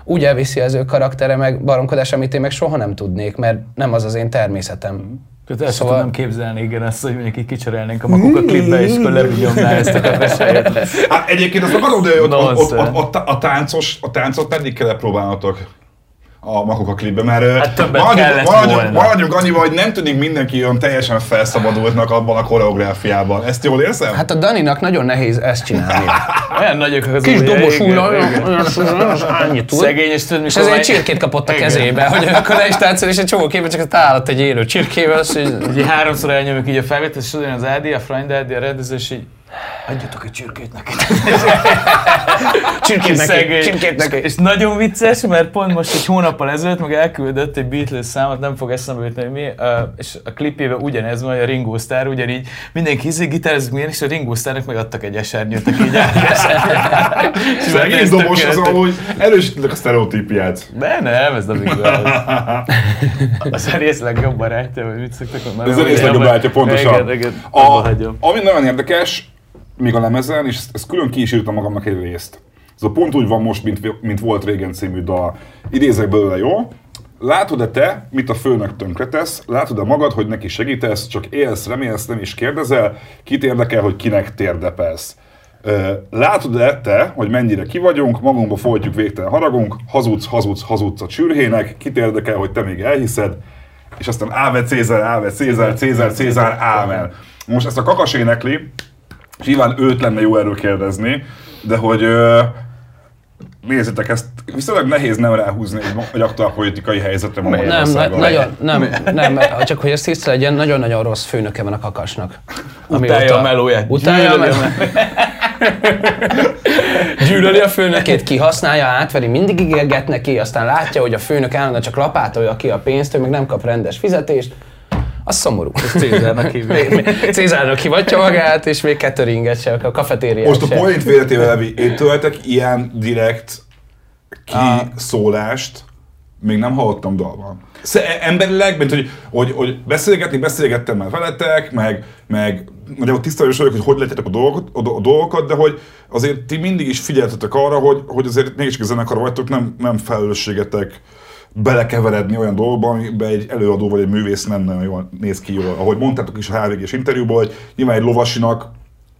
úgy elviszi az ő karaktere, meg baromkodás, amit én meg soha nem tudnék, mert nem az az én természetem. Tehát el Szóval- tudnám képzelni, igen, azt, hogy mondjuk így kicserélnénk a makuk a klipbe, és akkor levigyomná ezt a kafesáját. Hát egyébként azt akarom, de ott, ott, ott, ott, ott, a, táncos, a táncot pedig kellett próbálnatok a Makok a klipben, mert Hát többet maradjunk, maradjunk, maradjunk annyival, hogy nem tűnik mindenki olyan teljesen felszabadultnak abban a koreográfiában. Ezt jól érzem? Hát a Daninak nagyon nehéz ezt csinálni. *laughs* Olyan nagyok az Kis dobos igen. annyit tud. Szegény, és tudod, És mikor egy csirkét kapott a kezébe, hogy akkor ne is táncol, és egy csomó képben csak állat egy élő csirkével, hogy Ugye háromszor elnyomjuk így a felvételt, és az Ádi, a Friend Ádi, a rendező, és így adjatok egy csirkét neki. *laughs* csirkét neki, csirkét neki. És nagyon vicces, mert pont most egy hónappal ezelőtt meg elküldött egy Beatles számot, nem fog eszembe jutni, hogy mi, uh, és a klipjében ugyanez van, hogy a Ringo Starr ugyanígy mindenki izé gitározik milyen, és a Ringo Starrnak meg adtak egy esernyőt, aki így Szegény *laughs* dobos az, ahogy erősítenek a sztereotípiát. De nem, ez nem igaz. *laughs* A zenész legjobb barátja, vagy mit szoktak mondani? Ez zenész legjobb barátja, pontosan. A, ami nagyon érdekes, még a lemezen, és ezt külön ki is írtam magamnak egy részt. Ez a pont úgy van most, mint, mint volt régen című dal. Idézek belőle, jó? Látod-e te, mit a főnök tönkretesz? Látod-e magad, hogy neki segítesz? Csak élsz, remélsz, nem is kérdezel? Kit érdekel, hogy kinek térdepelsz? Látod-e te, hogy mennyire ki vagyunk, magunkba folytjuk végtelen haragunk, hazudsz, hazudsz, hazudsz a csürhének, kit érdekel, hogy te még elhiszed, és aztán Áve Cézár, Áve Cézár, Cézár, Cézár, Ámen. Most ezt a kakas énekli, és nyilván őt lenne jó erről kérdezni, de hogy ö, nézzétek, ezt viszonylag nehéz nem ráhúzni egy, egy aktuál politikai helyzetre ma Nem, na, nagyon, nem, nem, mert csak hogy ez tiszta legyen, nagyon-nagyon rossz főnöke van a kakasnak. Utálja a melóját. Utálja a a *laughs* Gyűlöli a főnökét, kihasználja, átveri, mindig ígérget neki, aztán látja, hogy a főnök állandóan csak lapátolja ki a pénzt, ő meg nem kap rendes fizetést. Az szomorú. Cézárnak *laughs* hívják. Még- még Cézárnak hivatja magát, és még cateringet se, a kafetériát Most a se. point véletével, Levi, én tőletek ilyen direkt kiszólást még nem hallottam dalban. Sze- Emberileg, mint hogy, hogy, hogy beszélgetni, beszélgettem már veletek, meg, meg nagyjából tisztában vagyok, hogy hogy lehetetek a dolgokat, a, a dolgokat, de hogy azért ti mindig is figyeltetek arra, hogy, hogy azért mégiscsak a zenekar vagytok, nem, nem felelősségetek belekeveredni olyan dolgokba, amiben egy előadó vagy egy művész nem nagyon jól néz ki jól. Ahogy mondtátok is a HVG-s interjúban, hogy nyilván egy lovasinak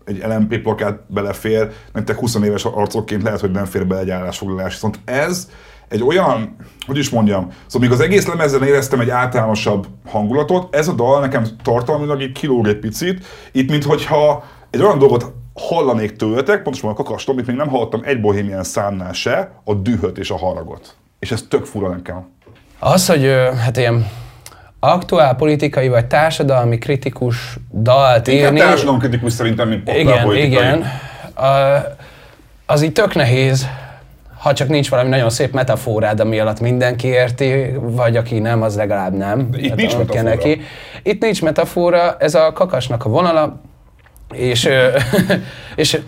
egy LMP plakát belefér, nektek 20 éves arcokként lehet, hogy nem fér bele egy állásfoglalás. Viszont ez egy olyan, hogy is mondjam, szóval még az egész lemezen éreztem egy általánosabb hangulatot, ez a dal nekem tartalmilag így kilóg egy picit, itt minthogyha egy olyan dolgot hallanék tőletek, pontosan a kakastom, amit még nem hallottam egy bohémián számnál se, a dühöt és a haragot. És ez tök fura nekem. Az, hogy hát ilyen aktuál politikai vagy társadalmi kritikus dalt Inkább írni... társadalomkritikus szerintem, mint Igen, populárpolitikai. igen. Az így tök nehéz, ha csak nincs valami nagyon szép metaforád, ami alatt mindenki érti, vagy aki nem, az legalább nem. Itt Hát, nincs metafora. Itt nincs metafora, ez a kakasnak a vonala, és, *laughs* és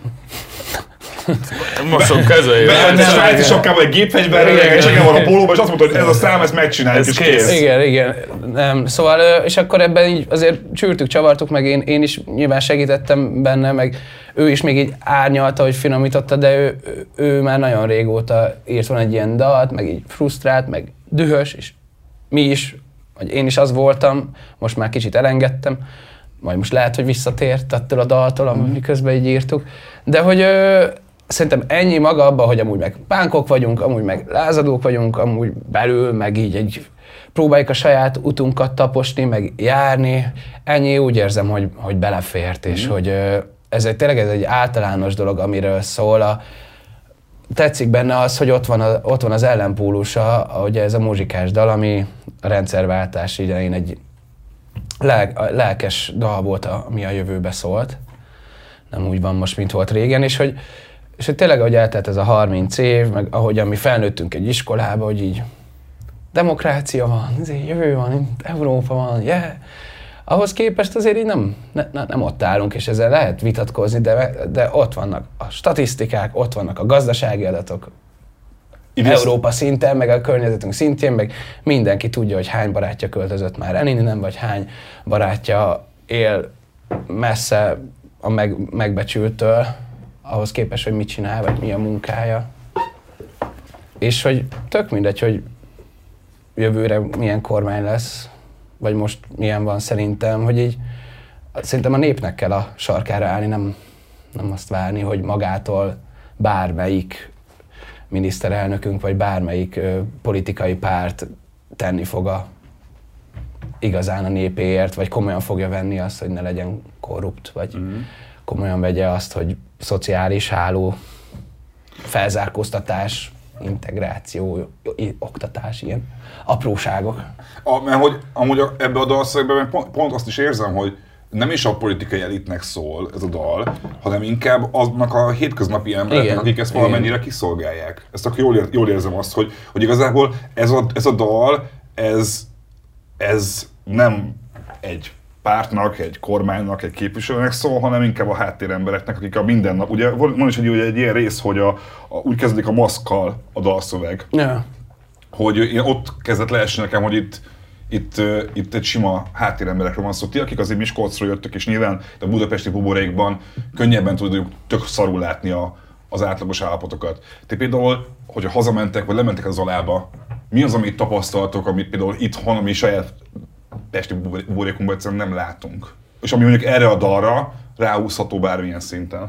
Mosok közöljön. Beállt egy svájci sapkával egy gépfegyverrel, Igen. egy csenge van a pólóban, és azt mondta, hogy ez a szám, ezt megcsináljuk, Ez és kész. kész. Igen, igen. Nem. Szóval, és akkor ebben így azért csűrtük, csavartuk, meg én, én is nyilván segítettem benne, meg ő is még így árnyalta, hogy finomította, de ő, ő, már nagyon régóta írt volna egy ilyen dalt, meg így frusztrált, meg dühös, és mi is, vagy én is az voltam, most már kicsit elengedtem, majd most lehet, hogy visszatért attól a daltól, ami közben így írtuk, de hogy szerintem ennyi maga abban, hogy amúgy meg pánkok vagyunk, amúgy meg lázadók vagyunk, amúgy belül, meg így egy próbáljuk a saját utunkat taposni, meg járni, ennyi úgy érzem, hogy, hogy belefért, és hogy ö, ez egy, tényleg ez egy általános dolog, amiről szól. A, tetszik benne az, hogy ott van, a, ott van az ellenpólusa, ugye ez a muzsikás dal, ami a rendszerváltás idején egy lel, lelkes dal volt, ami a jövőbe szólt. Nem úgy van most, mint volt régen, és hogy, és hogy tényleg, ahogy eltelt ez a 30 év, meg ahogyan mi felnőttünk egy iskolába, hogy így demokrácia van, izé, jövő van, Európa van, yeah. Ahhoz képest azért így nem, ne, nem ott állunk, és ezzel lehet vitatkozni, de, de ott vannak a statisztikák, ott vannak a gazdasági adatok, Idéz... Európa szinten, meg a környezetünk szintjén, meg mindenki tudja, hogy hány barátja költözött már el nem, vagy hány barátja él messze a meg, megbecsültől, ahhoz képest, hogy mit csinál, vagy mi a munkája. És hogy tök mindegy, hogy jövőre milyen kormány lesz, vagy most milyen van szerintem, hogy így szerintem a népnek kell a sarkára állni, nem, nem azt várni, hogy magától bármelyik miniszterelnökünk, vagy bármelyik ö, politikai párt tenni fog a igazán a népéért, vagy komolyan fogja venni azt, hogy ne legyen korrupt, vagy mm. Komolyan vegye azt, hogy szociális háló, felzárkóztatás, integráció, oktatás, ilyen apróságok. A, mert hogy amúgy ebbe a dalszövegben pont, pont azt is érzem, hogy nem is a politikai elitnek szól ez a dal, hanem inkább aznak a hétköznapi embereknek, akik ezt valamennyire Igen. kiszolgálják. Ezt akkor jól, ér, jól érzem azt, hogy, hogy igazából ez a, ez a dal, ez, ez nem egy pártnak, egy kormánynak, egy képviselőnek szól, hanem inkább a háttérembereknek, akik a mindennap, ugye van is egy, egy ilyen rész, hogy a, a, úgy kezdődik a maszkkal a dalszöveg, yeah. hogy én ott kezdett leesni nekem, hogy itt, itt, itt egy sima háttéremberekről van szó. Ti, akik azért Miskolcról jöttök, és nyilván a budapesti buborékban könnyebben tudjuk tök szarul látni a, az átlagos állapotokat. Ti például, hogyha hazamentek, vagy lementek az alába, mi az, amit tapasztaltok, amit például itthon, ami saját pesti buborékunkban egyszerűen nem látunk. És ami mondjuk erre a dalra ráúszható bármilyen szinten.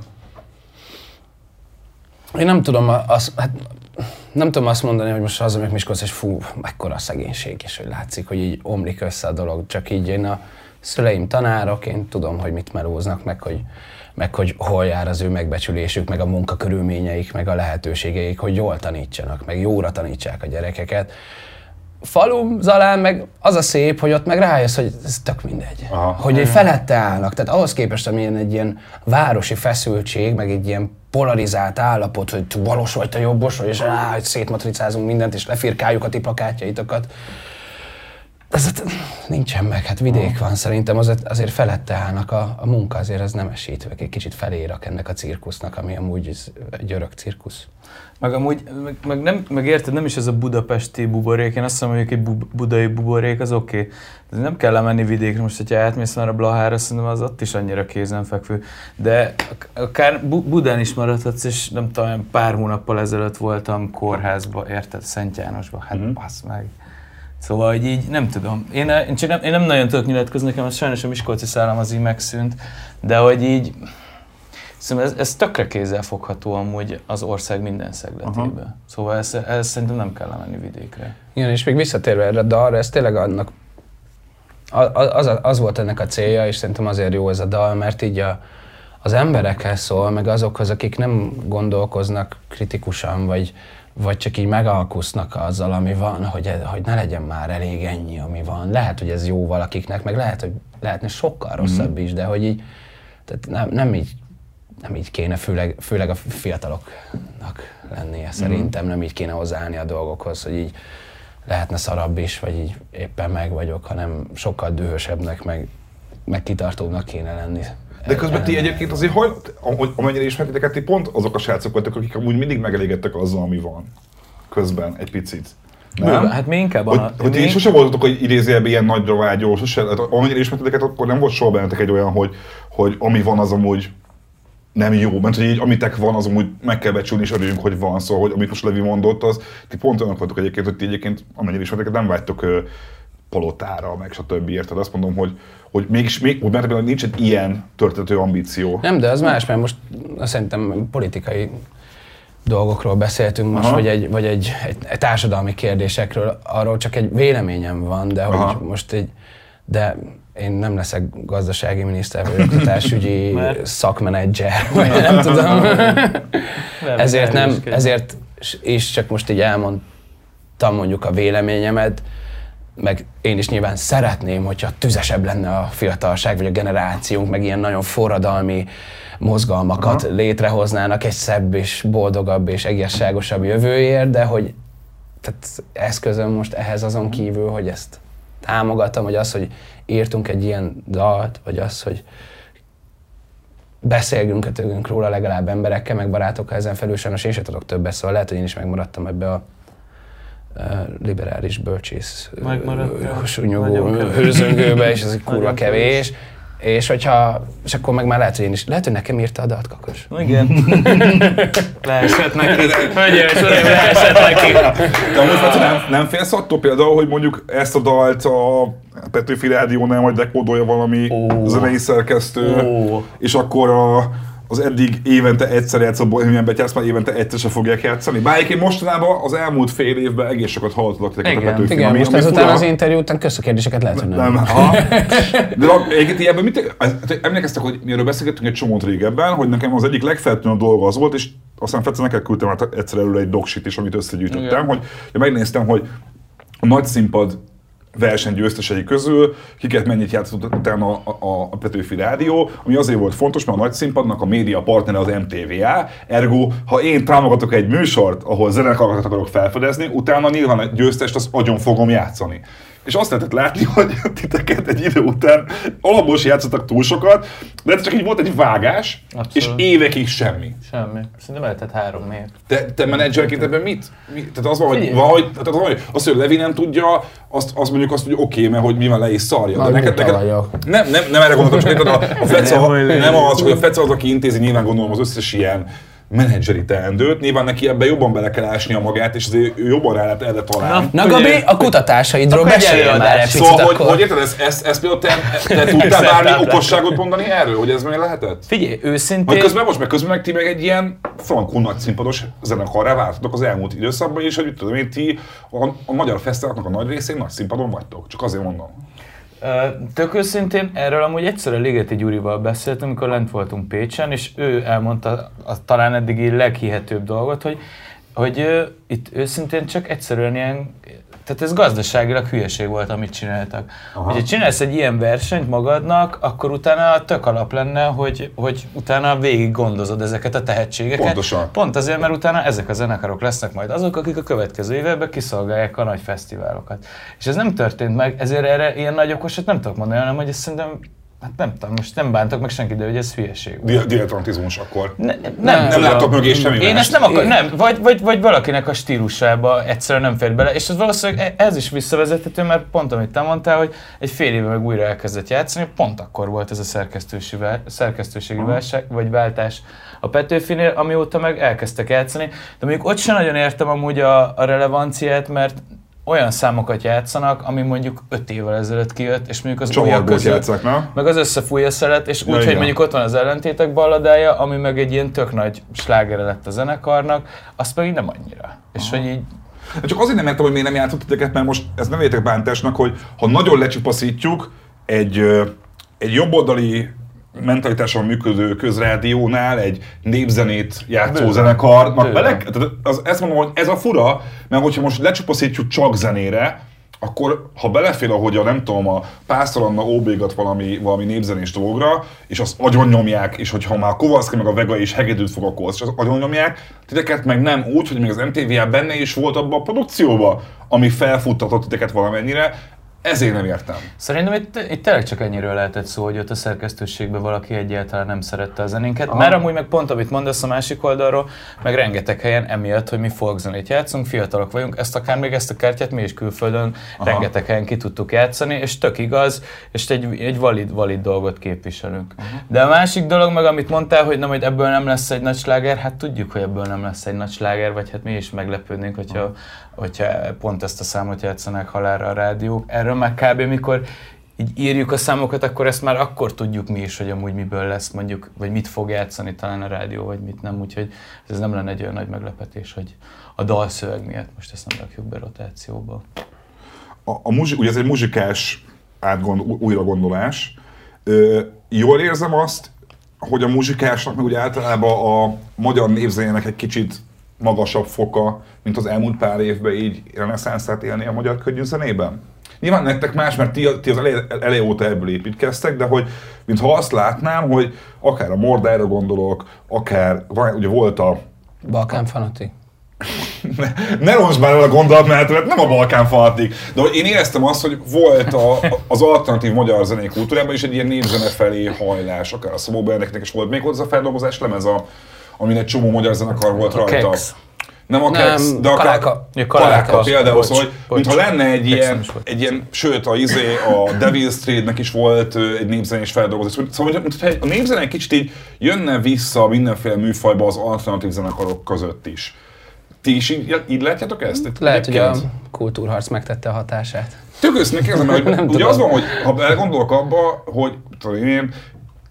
Én nem tudom, az, hát nem tudom azt mondani, hogy most hazamegyek Miskolc, és fú, mekkora szegénység, és hogy látszik, hogy így omlik össze a dolog. Csak így én a szüleim tanárok, én tudom, hogy mit melóznak, meg hogy, meg hogy hol jár az ő megbecsülésük, meg a munkakörülményeik, meg a lehetőségeik, hogy jól tanítsanak, meg jóra tanítsák a gyerekeket falu, Zalán, meg az a szép, hogy ott meg rájössz, hogy ez tök mindegy. Aha. Hogy egy felette állnak. Tehát ahhoz képest, amilyen egy ilyen városi feszültség, meg egy ilyen polarizált állapot, hogy balos vagy, te jobbos vagy, és á, hogy szétmatricázunk mindent, és lefirkáljuk a ti plakátjaitokat. Ez nincsen meg, hát vidék van szerintem, azért, azért felette állnak a, a munka, azért ez nem esítve, egy kicsit felérak ennek a cirkusznak, ami amúgy egy örök cirkusz. Meg amúgy, meg, meg, nem, meg érted, nem is ez a budapesti buborék, én azt mondom, hogy egy bu, budai buborék, az oké. Okay. Nem kell lemenni vidékre, most, hogyha átmész már a Blahára, szerintem az ott is annyira kézenfekvő. De akár Budán is maradhatsz, és nem tudom, pár hónappal ezelőtt voltam kórházba, érted, Szent Jánosba, hát mm. bassz meg. Szóval, hogy így nem tudom. Én, én, csak nem, én nem nagyon tudok nyilatkozni, nekem az sajnos a Miskolci szállam az így megszűnt, de hogy így Szerintem ez, ez tökre kézzel fogható amúgy az ország minden szegletében. Aha. Szóval ez, ez szerintem nem kell menni vidékre. Igen, és még visszatérve erre a dalra, ez tényleg annak az, az volt ennek a célja, és szerintem azért jó ez a dal, mert így a, az emberekhez szól, meg azokhoz, akik nem gondolkoznak kritikusan, vagy, vagy csak így megalkusznak azzal, ami van, hogy, hogy ne legyen már elég ennyi, ami van. Lehet, hogy ez jó valakiknek, meg lehet, hogy lehetne sokkal rosszabb mm-hmm. is, de hogy így tehát nem, nem így nem így kéne, főleg, főleg a fiataloknak lennie szerintem, nem így kéne hozzáállni a dolgokhoz, hogy így lehetne szarabb is, vagy így éppen meg vagyok, hanem sokkal dühösebbnek, meg, meg kitartóbbnak kéne lenni. De közben ti egyébként azért, hogy, amennyire ismertétek, ti pont azok a srácok voltak, akik amúgy mindig megelégedtek azzal, ami van. Közben, egy picit. Nem? Hát mi inkább hogy, a... Hogy ti sose voltatok, hogy idézőjelben ilyen nagyra vágyó, sose, hát amennyire ismertétek, akkor nem volt soha bennetek egy olyan, hogy, hogy ami van, az amúgy nem jó, mert hogy így amitek van, az amúgy meg kell becsülni, és örüljünk, hogy van. Szóval, hogy amit most Levi mondott, az ti pont olyanok voltok egyébként, hogy ti egyébként, amennyire is nem vágytok ö, palotára, meg stb. Érted? Azt mondom, hogy, hogy mégis, még, mert például nincs egy ilyen történető ambíció. Nem, de az más, mert most szerintem politikai dolgokról beszéltünk most, vagy, egy, vagy egy, egy, egy, társadalmi kérdésekről, arról csak egy véleményem van, de hogy Aha. most egy, de én nem leszek gazdasági miniszter, vagy oktatásügyi *laughs* szakmenedzser, *laughs* vagy nem tudom. *laughs* ezért nem, ezért és csak most így elmondtam mondjuk a véleményemet, meg én is nyilván szeretném, hogyha tüzesebb lenne a fiatalság, vagy a generációnk, meg ilyen nagyon forradalmi mozgalmakat Aha. létrehoznának egy szebb és boldogabb és egészságosabb jövőért, de hogy tehát eszközöm most ehhez azon kívül, hogy ezt támogatom, hogy az, hogy írtunk egy ilyen dalt, vagy az, hogy beszélgünk ötögünk róla legalább emberekkel, meg barátokkal, ezen felül sajnos én sem tudok többet, szóval lehet, hogy én is megmaradtam ebbe a liberális bölcsész hőzöngőbe, és ez egy kurva kevés. És hogyha, és akkor meg már lehet, hogy én is, lehet, hogy nekem írta a dalt kakos. Igen. *laughs* leesett neki. Uraim, leesett neki. De most nem, nem félsz attól például, hogy mondjuk ezt a dalt a Petőfi Rádiónál majd dekódolja valami Ó. zenei szerkesztő, Ó. és akkor a, az eddig évente egyszer játszott Bohemian Betyársz már évente egyszer se fogják játszani. Bár egyébként mostanában az elmúlt fél évben egész sokat hallottatok titeket a. Petőfi. Igen, ami- most ami ezután fura. az interjú után kösz a kérdéseket lehet, hogy nem. *laughs* De egyébként ilyenben mit, hát emlékeztek, hogy mi erről beszélgettünk egy csomót régebben, hogy nekem az egyik legfeltűnőbb dolga az volt, és aztán Fece neked küldtem át egyszer előle egy doksit is, amit összegyűjtöttem, Igen. hogy ja, megnéztem, hogy a nagy színpad verseny győztesei közül, kiket mennyit játszott utána a, a, a Petőfi Rádió, ami azért volt fontos, mert a nagy színpadnak a média partnere az MTVA, ergo, ha én támogatok egy műsort, ahol zenekarokat akarok felfedezni, utána nyilván a győztest az agyon fogom játszani. És azt lehetett látni, *laughs* hogy titeket egy idő után alapból se játszottak túl sokat, de ez csak így volt egy vágás, Abszolút. és évekig semmi. Semmi. Szerintem lehetett három év. Te, te menedzserként ebben mit? Mi? Tehát az van, hogy, Figyelj. van, hogy, tehát az, van, hogy azt, hogy Levi nem tudja, azt, azt mondjuk azt, hogy oké, okay, mert hogy mi van le és szarja. Na, buta vagyok. nem, nem, nem erre gondoltam, csak a, a *laughs* Feca, Nem, nem az, hogy a Feca az, aki intézi, nyilván gondolom az összes ilyen menedzseri teendőt, nyilván neki ebbe jobban bele kell ásnia magát, és azért ő jobban rá lehet erre találni. Na Figyelj. Gabi, a kutatásaidról beszélj már egy picit Szóval, hogy, akkor. hogy érted, ezt, ezt, ezt például te, te tudtál bármi okosságot mondani erről, hogy ez meg lehetett? Figyelj, őszintén... közben most meg közben meg ti meg egy ilyen frankó nagy színpados zenekarrá váltatok az elmúlt időszakban, és hogy tudom én, ti a, a magyar fesztiváloknak a nagy részén nagy színpadon vagytok. Csak azért mondom. Tök őszintén, erről amúgy egyszer a Ligeti Gyurival beszéltem, amikor lent voltunk Pécsen, és ő elmondta a talán eddigi leghihetőbb dolgot, hogy, hogy itt őszintén csak egyszerűen ilyen, tehát ez gazdaságilag hülyeség volt, amit csináltak. Aha. Hogyha csinálsz egy ilyen versenyt magadnak, akkor utána tök alap lenne, hogy, hogy utána végig gondozod ezeket a tehetségeket. Pontosan. Pont azért, mert utána ezek a zenekarok lesznek majd azok, akik a következő években kiszolgálják a nagy fesztiválokat. És ez nem történt meg, ezért erre ilyen nagy okosat nem tudok mondani, hanem hogy ezt szerintem, hát nem tudom, most nem bántok meg senkit, de hogy ez hülyeség. Dilettantizmus akkor. Ne, nem, Nem tudom. látok mögé semmi Én ezt nem akar, nem, vagy, vagy, vagy valakinek a stílusába egyszerűen nem fér bele, és ez valószínűleg e- ez is visszavezethető, mert pont amit te mondtál, hogy egy fél éve meg újra elkezdett játszani, pont akkor volt ez a szerkesztőségi válság, vagy váltás a Petőfinél, amióta meg elkezdtek játszani, de mondjuk ott sem nagyon értem amúgy a, a relevanciát, mert olyan számokat játszanak, ami mondjuk 5 évvel ezelőtt kijött, és mondjuk az újak között, játszák, na? meg az összefújja szelet, és Ja, úgy, hogy igen. mondjuk ott van az ellentétek balladája, ami meg egy ilyen tök nagy slágere lett a zenekarnak, azt pedig nem annyira. És hogy így, De Csak azért nem értem, hogy miért nem játszott titeket, mert most ez nem értek bántásnak, hogy ha nagyon lecsupaszítjuk egy, egy jobboldali mentalitáson működő közrádiónál egy népzenét játszó zenekarnak bele, tehát az, ezt mondom, hogy ez a fura, mert hogyha most lecsupaszítjuk csak zenére, akkor ha belefér, ahogy a nem tudom, a Pásztor Anna óbégat valami, valami népzenés dolgra, és azt agyon nyomják, és hogyha már Kovalszki meg a Vega is hegedűt fog akkor, és azt agyon nyomják, titeket meg nem úgy, hogy még az MTV benne is volt abban a produkcióban, ami felfuttatott titeket valamennyire, ezért nem értem. Szerintem itt, itt tényleg csak ennyiről lehetett szó, hogy ott a szerkesztőségben valaki egyáltalán nem szerette a zenénket. Aha. Mert amúgy meg pont, amit mondasz a másik oldalról, meg rengeteg helyen emiatt, hogy mi folkzenét játszunk, fiatalok vagyunk, ezt akár még ezt a kártyát mi is külföldön Aha. rengeteg helyen ki tudtuk játszani, és tök igaz, és egy, egy valid, valid dolgot képviselünk. Aha. De a másik dolog meg, amit mondtál, hogy nem, hogy ebből nem lesz egy nagy sláger, hát tudjuk, hogy ebből nem lesz egy nagy sláger, vagy hát mi is meglepődnénk, hogyha, hogyha pont ezt a számot játszanák halálra a rádiók. Erről már kb. mikor így írjuk a számokat, akkor ezt már akkor tudjuk mi is, hogy amúgy miből lesz mondjuk, vagy mit fog játszani talán a rádió, vagy mit nem. Úgyhogy ez nem lenne egy olyan nagy meglepetés, hogy a dalszöveg miatt most ezt nem rakjuk be rotációba. A, a muzsi, ugye ez egy muzsikás átgond, újra gondolás. Ö, jól érzem azt, hogy a muzsikásnak meg úgy általában a magyar népzenének egy kicsit magasabb foka, mint az elmúlt pár évben így reneszánszát élni a magyar zenében? Nyilván nektek más, mert ti, ti az elej, elej óta ebből építkeztek, de hogy mintha azt látnám, hogy akár a Mordára gondolok, akár, ugye volt a... Balkán fanatik. ne, ne roncs már el a gondolatmenetemet, nem a Balkán fanatik. De hogy én éreztem azt, hogy volt a, az alternatív magyar zenei kultúrában is egy ilyen népzene felé hajlás, akár a Szabó Berneknek is volt még a feldolgozás lemez, a, amin egy csomó magyar zenekar volt rajta. Kex. Nem a Kex, de a Kaláka. Kaláka, Kaláka például, bocs, szóval, bocs, mintha lenne egy ilyen, egy ilyen, sőt, a, izé, a Devil's Trade-nek is volt egy népzenés feldolgozás. Szóval, mintha a népzene egy kicsit így jönne vissza mindenféle műfajba az alternatív zenekarok között is. Ti is így, így látjátok ezt? Lehet, hogy a kultúrharc megtette a hatását. Tök őszintén kérdezem, *laughs* hogy nem ugye tudom. az van, hogy ha gondolok abba, hogy tudom én,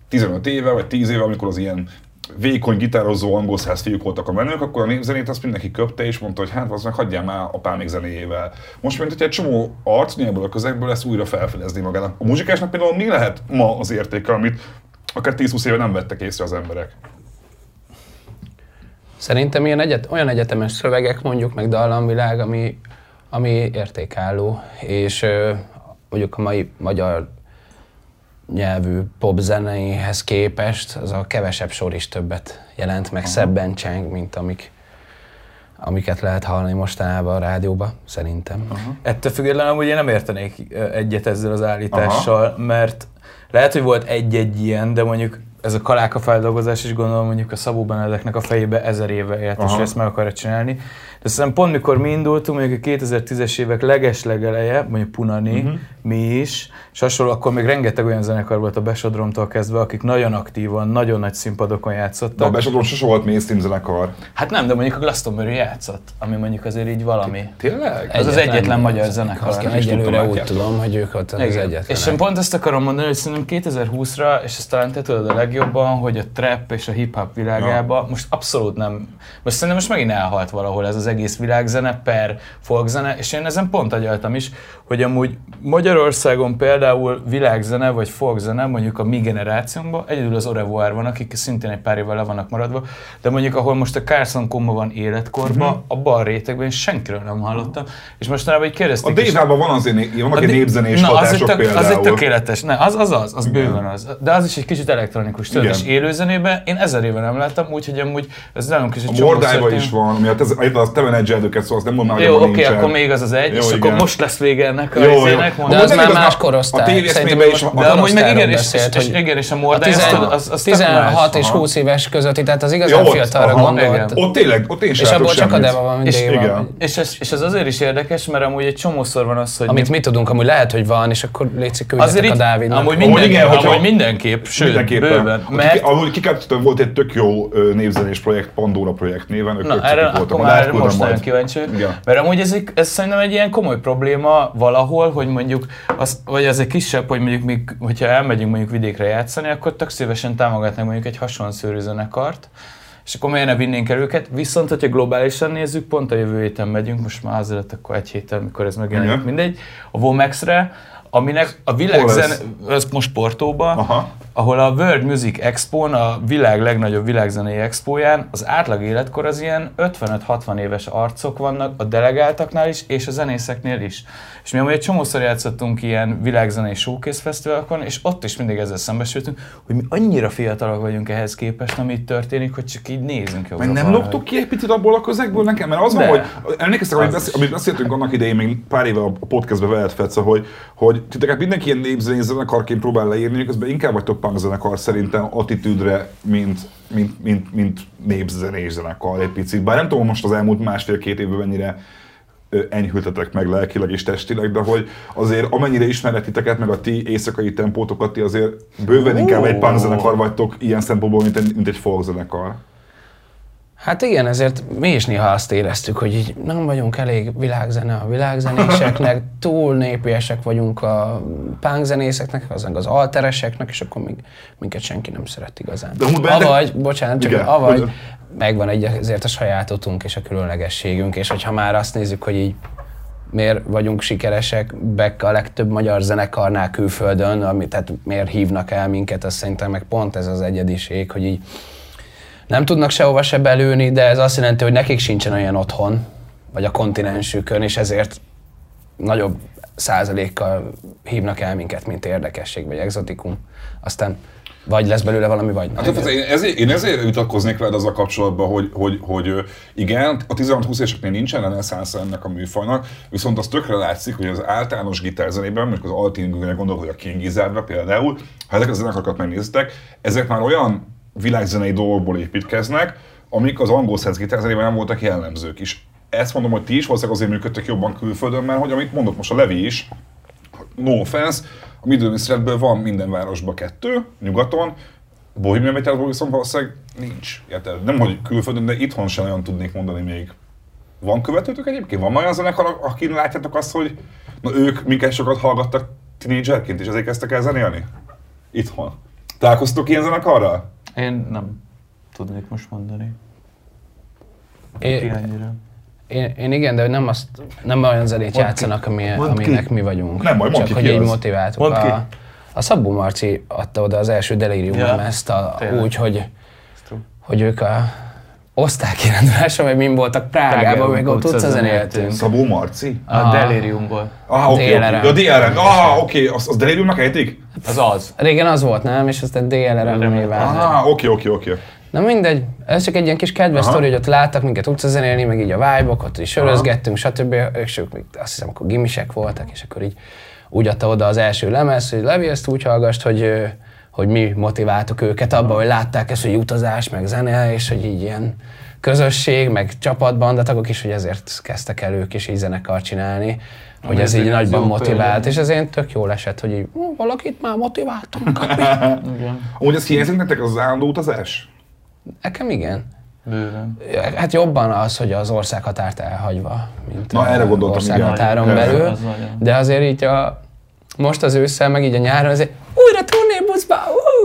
15 éve vagy 10 éve, amikor az ilyen vékony gitározó angol száz fiúk voltak a menők, akkor a népzenét azt mindenki köpte és mondta, hogy hát az meg hagyjál már a még zenéjével. Most mint hogy egy csomó arc ebből a közegből ezt újra felfedezni magának. A muzsikásnak például mi lehet ma az értéke, amit akár 10-20 éve nem vettek észre az emberek? Szerintem ilyen egyet, olyan egyetemes szövegek, mondjuk meg dallamvilág, ami, ami értékálló, és mondjuk a mai magyar nyelvű popzenéhez képest az a kevesebb sor is többet jelent, meg Aha. szebben cseng, mint amik, amiket lehet hallani mostanában a rádióban, szerintem. Aha. Ettől függetlenül hogy én nem értenék egyet ezzel az állítással, Aha. mert lehet, hogy volt egy-egy ilyen, de mondjuk ez a kaláka feldolgozás is gondolom mondjuk a Szabó Benedeknek a fejébe ezer éve élt, és ezt meg akarja csinálni. De szerintem pont mikor mi indultunk, mondjuk a 2010-es évek leges-legeleje, mondjuk Punani, uh-huh. mi is, és hasonló, akkor még rengeteg olyan zenekar volt a Besodromtól kezdve, akik nagyon aktívan, nagyon nagy színpadokon játszottak. De a Besodrom sose volt mainstream zenekar. Hát nem, de mondjuk a Glastonbury játszott, ami mondjuk azért így valami. Tényleg? Ez az egyetlen magyar zenekar. Egyelőre úgy tudom, hogy ők ott az egyetlen. És én pont ezt akarom mondani, hogy szerintem 2020-ra, és ezt talán te tudod a legjobban, hogy a trap és a hip-hop világába most abszolút nem, most szerintem most megint elhalt valahol ez az egész világzene per folkzene, és én ezen pont agyaltam is, hogy amúgy Magyarországon például világzene vagy folkzene, mondjuk a mi generációnkban, egyedül az Orevoir van, akik szintén egy pár évvel le vannak maradva, de mondjuk ahol most a Carson Koma van életkorban, uh-huh. abban a rétegben én senkiről nem hallottam, és mostanában így kérdezték A Dévában van azért, vannak egy népzenés na, az egy, tök, az egy tökéletes, ne, az az az, az Igen. bőven az, de az is egy kicsit elektronikus, tudod, és élőzenében én ezer éve nem láttam, úgyhogy amúgy ez is egy A Mordájban is van, mi a te menedzselőket szó, azt nem mondom, hogy Jó, oké, akkor még az az egy, és akkor most lesz vége ennek a izének. De az már más korosztály. A tévészmében is De amúgy meg igen, és, és, igen, és a Mordály, az, az 16 és 20 éves közötti, tehát az igazán fiatalra gondolt. Ott tényleg, ott én És abból csak a Deva van mindig És ez azért is érdekes, mert amúgy egy csomószor van az, hogy... Amit mi tudunk, amúgy lehet, hogy van, és akkor létszik küldjetek a Dávidnak. Amúgy mindenképp, sőt, bőven. Amúgy kikáttottam, volt egy tök jó névzenés projekt, Pandora projekt néven, Na, erre akkor már most nagyon kíváncsi. Mert amúgy ez, ez szerintem egy ilyen komoly probléma valahol, hogy mondjuk, az, vagy az egy kisebb, hogy mondjuk mi, hogyha elmegyünk mondjuk vidékre játszani, akkor tök szívesen támogatnak mondjuk egy hasonló zenekart, és akkor miért ne vinnénk el őket. Viszont, hogyha globálisan nézzük, pont a jövő héten megyünk, most már azért akkor egy héten, mikor ez megjelenik, mindegy, a Vomex-re, aminek a világzen, ez most Portóba, Aha. Ahol a World Music Expo-n, a világ legnagyobb világzenei expóján az átlag életkor az ilyen 55-60 éves arcok vannak a delegáltaknál is, és a zenészeknél is. És mi amúgy egy csomószor játszottunk ilyen világzenei showcase fesztiválokon, és ott is mindig ezzel szembesültünk, hogy mi annyira fiatalok vagyunk ehhez képest, ami itt történik, hogy csak így nézünk jobbra. Mert nem loptuk ki egy picit abból a közegből nekem? Mert az van, hogy emlékeztek, amit, beszél, amit beszéltünk annak idején, még pár éve a podcastbe vehet Fetsze, hogy, hogy titeket mindenki ilyen népzenés zenekarként próbál leírni, közben inkább vagytok punk zenekar szerintem attitűdre, mint, mint, mint, mint népzenés zenekar egy picit. Bár nem tudom most az elmúlt másfél-két évben mennyire enyhültetek meg lelkileg és testileg, de hogy azért amennyire ismerek titeket, meg a ti éjszakai tempótokat, ti azért bőven inkább egy punk zenekar vagytok ilyen szempontból, mint egy, mint egy folk zenekar. Hát igen, ezért mi is néha azt éreztük, hogy így nem vagyunk elég világzene a világzenéseknek, *laughs* túl népiesek vagyunk a punkzenészeknek, az az altereseknek, és akkor még minket senki nem szeret igazán. De avagy, bocsánat, csak igen, avagy megvan egy, ezért a sajátotunk és a különlegességünk, és hogyha már azt nézzük, hogy így miért vagyunk sikeresek Beck a legtöbb magyar zenekarnál külföldön, ami, tehát miért hívnak el minket, azt szerintem meg pont ez az egyediség, hogy így nem tudnak sehova se belőni, de ez azt jelenti, hogy nekik sincsen olyan otthon, vagy a kontinensükön, és ezért nagyobb százalékkal hívnak el minket, mint érdekesség, vagy exotikum. Aztán vagy lesz belőle valami, vagy nem. Hát, hát én, ezért, én ezért vitatkoznék veled azzal kapcsolatban, hogy, hogy, hogy igen, a 16-20 éveseknél nincsen reneszánsz ennek a műfajnak, viszont az tökre látszik, hogy az általános gitárzenében, mondjuk az Altingre gondolok, hogy a King Gizzardra például, ha ezeket a zenekarokat megnéztek, ezek már olyan világzenei dolgokból építkeznek, amik az angol száz gitárzenében nem voltak jellemzők is. Ezt mondom, hogy ti is valószínűleg azért működtek jobban külföldön, mert hogy amit mondott most a Levi is, no offense, a Middle van minden városban kettő, nyugaton, Bohemian Metalból viszont valószínűleg nincs. Érted? Nem, hogy külföldön, de itthon sem olyan tudnék mondani még. Van követőtök egyébként? Van olyan zenekar, akin látjátok azt, hogy na ők minket sokat hallgattak tínédzserként, és ezért kezdtek el zenélni? Itthon. Találkoztok ilyen zenekarral? Én nem tudnék most mondani. É, én, én igen, de nem, azt, nem olyan zenét Mond játszanak, ami, aminek ki. mi vagyunk. Nem, majd Csak hogy így motiváltuk. Mond a, a Szabó Marci adta oda az első delirium ja, ezt a, úgy, hogy, hogy ők a osztálykiránduláson, vagy min voltak Prágában, meg ott utcán éltünk. Szabó Marci? A, a Deliriumból. Ah, oké, okay, okay. A DLRM. Ah, oké, okay. az, az Deliriumnak ejtik? Az az. Régen az volt, nem? És aztán DLRM-nél vált. Ah, oké, oké, oké. Na mindegy, ez csak egy ilyen kis kedves sztori, hogy ott láttak minket utcazenélni, meg így a vibe ott is sörözgettünk, stb. És ők még azt hiszem, akkor gimisek voltak, és akkor így úgy adta oda az első lemez, hogy Levi ezt úgy hallgast, hogy, hogy mi motiváltuk őket abba, hogy látták ezt, hogy utazás, meg zene, és hogy így ilyen közösség, meg csapatbandatagok is, hogy ezért kezdtek el ők is így zenekar csinálni hogy ez, ez így nagyban motivált, és ez én tök jól esett, hogy így, valakit már motiváltunk. *laughs* Úgy ez hiányzik nektek az állandó utazás? Nekem igen. Bőven. Hát jobban az, hogy az országhatárt elhagyva, mint Na, erre gondoltam, országhatáron igen. belül. De azért így a, most az ősszel, meg így a nyáron, azért újra uh!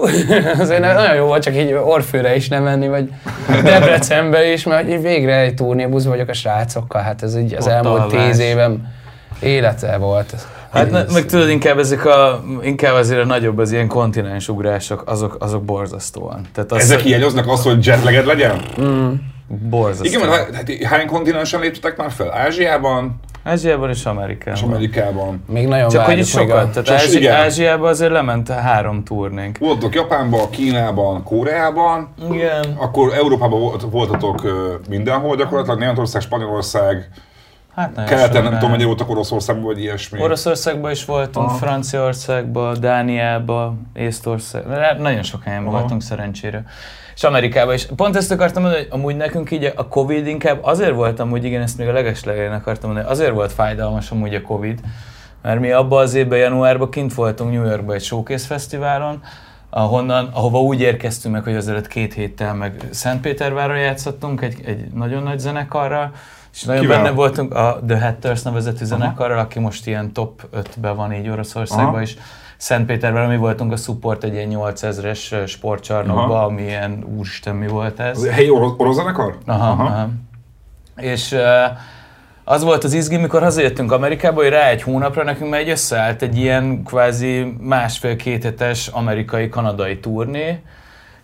*laughs* azért nagyon jó volt csak így Orfőre is nem menni, vagy Debrecenbe is, mert így végre egy turnébusz vagyok a srácokkal, hát ez így az Ott elmúlt tíz évem élete volt. Hát ne, meg tudod, inkább ezek a, inkább azért a nagyobb az ilyen kontinensugrások, azok, azok borzasztóan. Tehát az, ezek hiányoznak az, hogy jetleged legyen? Mm, borzasztó. Igen, mert hát, hány kontinensen léptetek már fel? Ázsiában? Ázsiában és Amerikában. És Amerikában. Még nagyon Csak hogy itt sokat. Tehát Ázsi, igen. Ázsiában azért lement három turnénk. Voltatok Japánban, Kínában, Koreában. Igen. Akkor Európában voltatok mindenhol gyakorlatilag, Németország, Spanyolország, Hát nagyon Keleten nem tudom, hogy voltak Oroszországban, vagy ilyesmi. Oroszországban is voltunk, Aha. Franciaországban, Dániában, Észtországban, nagyon sok helyen Aha. voltunk szerencsére. És Amerikában is. Pont ezt akartam mondani, hogy amúgy nekünk így a Covid inkább azért volt amúgy, igen, ezt még a legeslegén akartam mondani, azért volt fájdalmas amúgy a Covid, mert mi abban az évben, januárban kint voltunk New Yorkban egy showcase fesztiválon, ahonnan, ahova úgy érkeztünk meg, hogy azért két héttel meg Szentpétervárra játszottunk egy, egy nagyon nagy zenekarral, és nagyon Kivel? benne voltunk a The Hatters nevezetű zenekarral, aki most ilyen top 5-be van így Oroszországban is. Szentpéterben mi voltunk a support egy ilyen 8000-es sportcsarnokban, ami ilyen úristen mi volt ez. Helyi orosz, orosz zenekar? Aha, aha. aha. És uh, az volt az izgi, mikor hazajöttünk Amerikába, hogy rá egy hónapra nekünk már egy összeállt egy ilyen kvázi másfél-két amerikai-kanadai turné,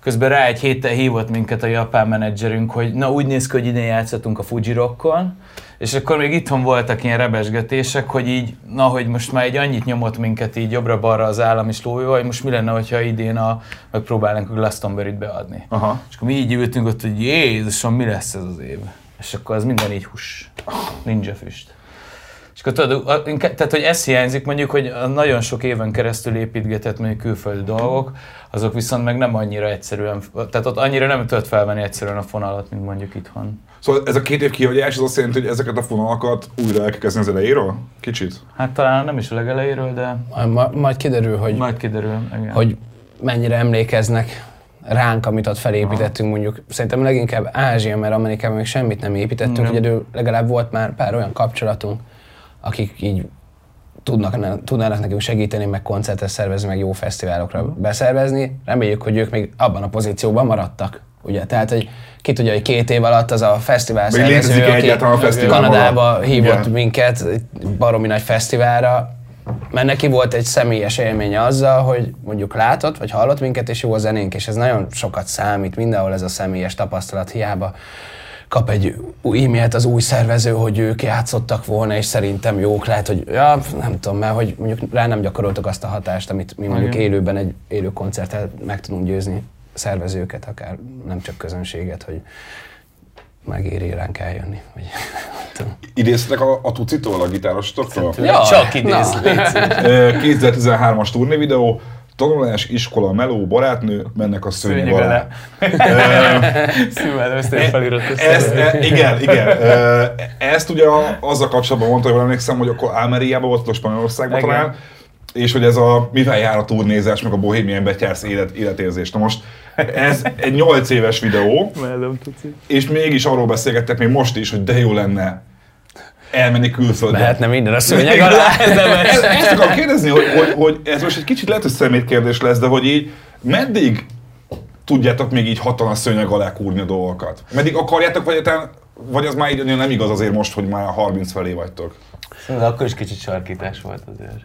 Közben rá egy héttel hívott minket a japán menedzserünk, hogy na úgy néz ki, hogy idén játszhatunk a Fuji Rockon, és akkor még itthon voltak ilyen rebesgetések, hogy így, na, hogy most már egy annyit nyomott minket így jobbra-balra az állam is lójóval, hogy most mi lenne, hogyha idén a, megpróbálnánk a Glastonbury-t beadni. Aha. És akkor mi így ültünk ott, hogy Jézusom, mi lesz ez az év? És akkor az minden így hús, ninja füst. És akkor tudod, tehát hogy ez hiányzik mondjuk, hogy nagyon sok éven keresztül építgetett mondjuk külföldi dolgok, azok viszont meg nem annyira egyszerűen, tehát ott annyira nem tudod felvenni egyszerűen a fonalat, mint mondjuk itthon. Szóval ez a két év kihagyás az azt jelenti, hogy ezeket a fonalakat újra el kell kezdeni az elejéről? Kicsit? Hát talán nem is a legelejéről, de... Ma, majd kiderül, hogy... Majd kiderül, igen. Hogy mennyire emlékeznek ránk, amit ott felépítettünk Aha. mondjuk. Szerintem leginkább Ázsia, mert Amerikában még semmit nem építettünk, hogy egyedül legalább volt már pár olyan kapcsolatunk, akik így tudnak, tudnának nekünk segíteni, meg koncertet szervezni, meg jó fesztiválokra beszervezni. Reméljük, hogy ők még abban a pozícióban maradtak, Ugye, tehát, hogy ki tudja, hogy két év alatt az a fesztivál Még szervező, aki a fesztivál Kanadába maga. hívott Igen. minket baromi nagy fesztiválra, mert neki volt egy személyes élménye azzal, hogy mondjuk látott, vagy hallott minket, és jó a zenénk, és ez nagyon sokat számít, mindenhol ez a személyes tapasztalat hiába kap egy új e-mailt az új szervező, hogy ők játszottak volna, és szerintem jók lehet, hogy ja, nem tudom, mert hogy mondjuk rá nem gyakoroltak azt a hatást, amit mi mondjuk Igen. élőben egy élő koncerttel meg tudunk győzni szervezőket, akár nem csak közönséget, hogy megéri ránk eljönni. Vagy. *laughs* Idéztek a, a tucitól, a gitárostoktól? Ja, Csak idéz, na. légy szíves. *laughs* Ö, 2013-as turné videó, tanulás, iskola, meló, barátnő, mennek a szőnyeg alá. *laughs* Szívvel Ezt, e, igen, igen. Ezt ugye a- azzal kapcsolatban mondta, hogy emlékszem, hogy akkor Almeriában volt, a Spanyolországban talán, és hogy ez a mivel jár a turnézás, meg a bohémien betyársz élet, életérzés. Na most ez egy 8 éves videó, és mégis arról beszélgettek még most is, hogy de jó lenne elmenni külföldre. Mehetne minden a szőnyeg alá. *laughs* Ezt, ezt akarom kérdezni, hogy, hogy, hogy ez most egy kicsit lehet, hogy szemét kérdés lesz, de hogy így meddig tudjátok még így hatan a szőnyeg alá kúrni a dolgokat? Meddig akarjátok, vagy, egyáltalán- vagy az már így nem igaz azért most, hogy már 30 felé vagytok? De akkor is kicsit sarkítás volt azért.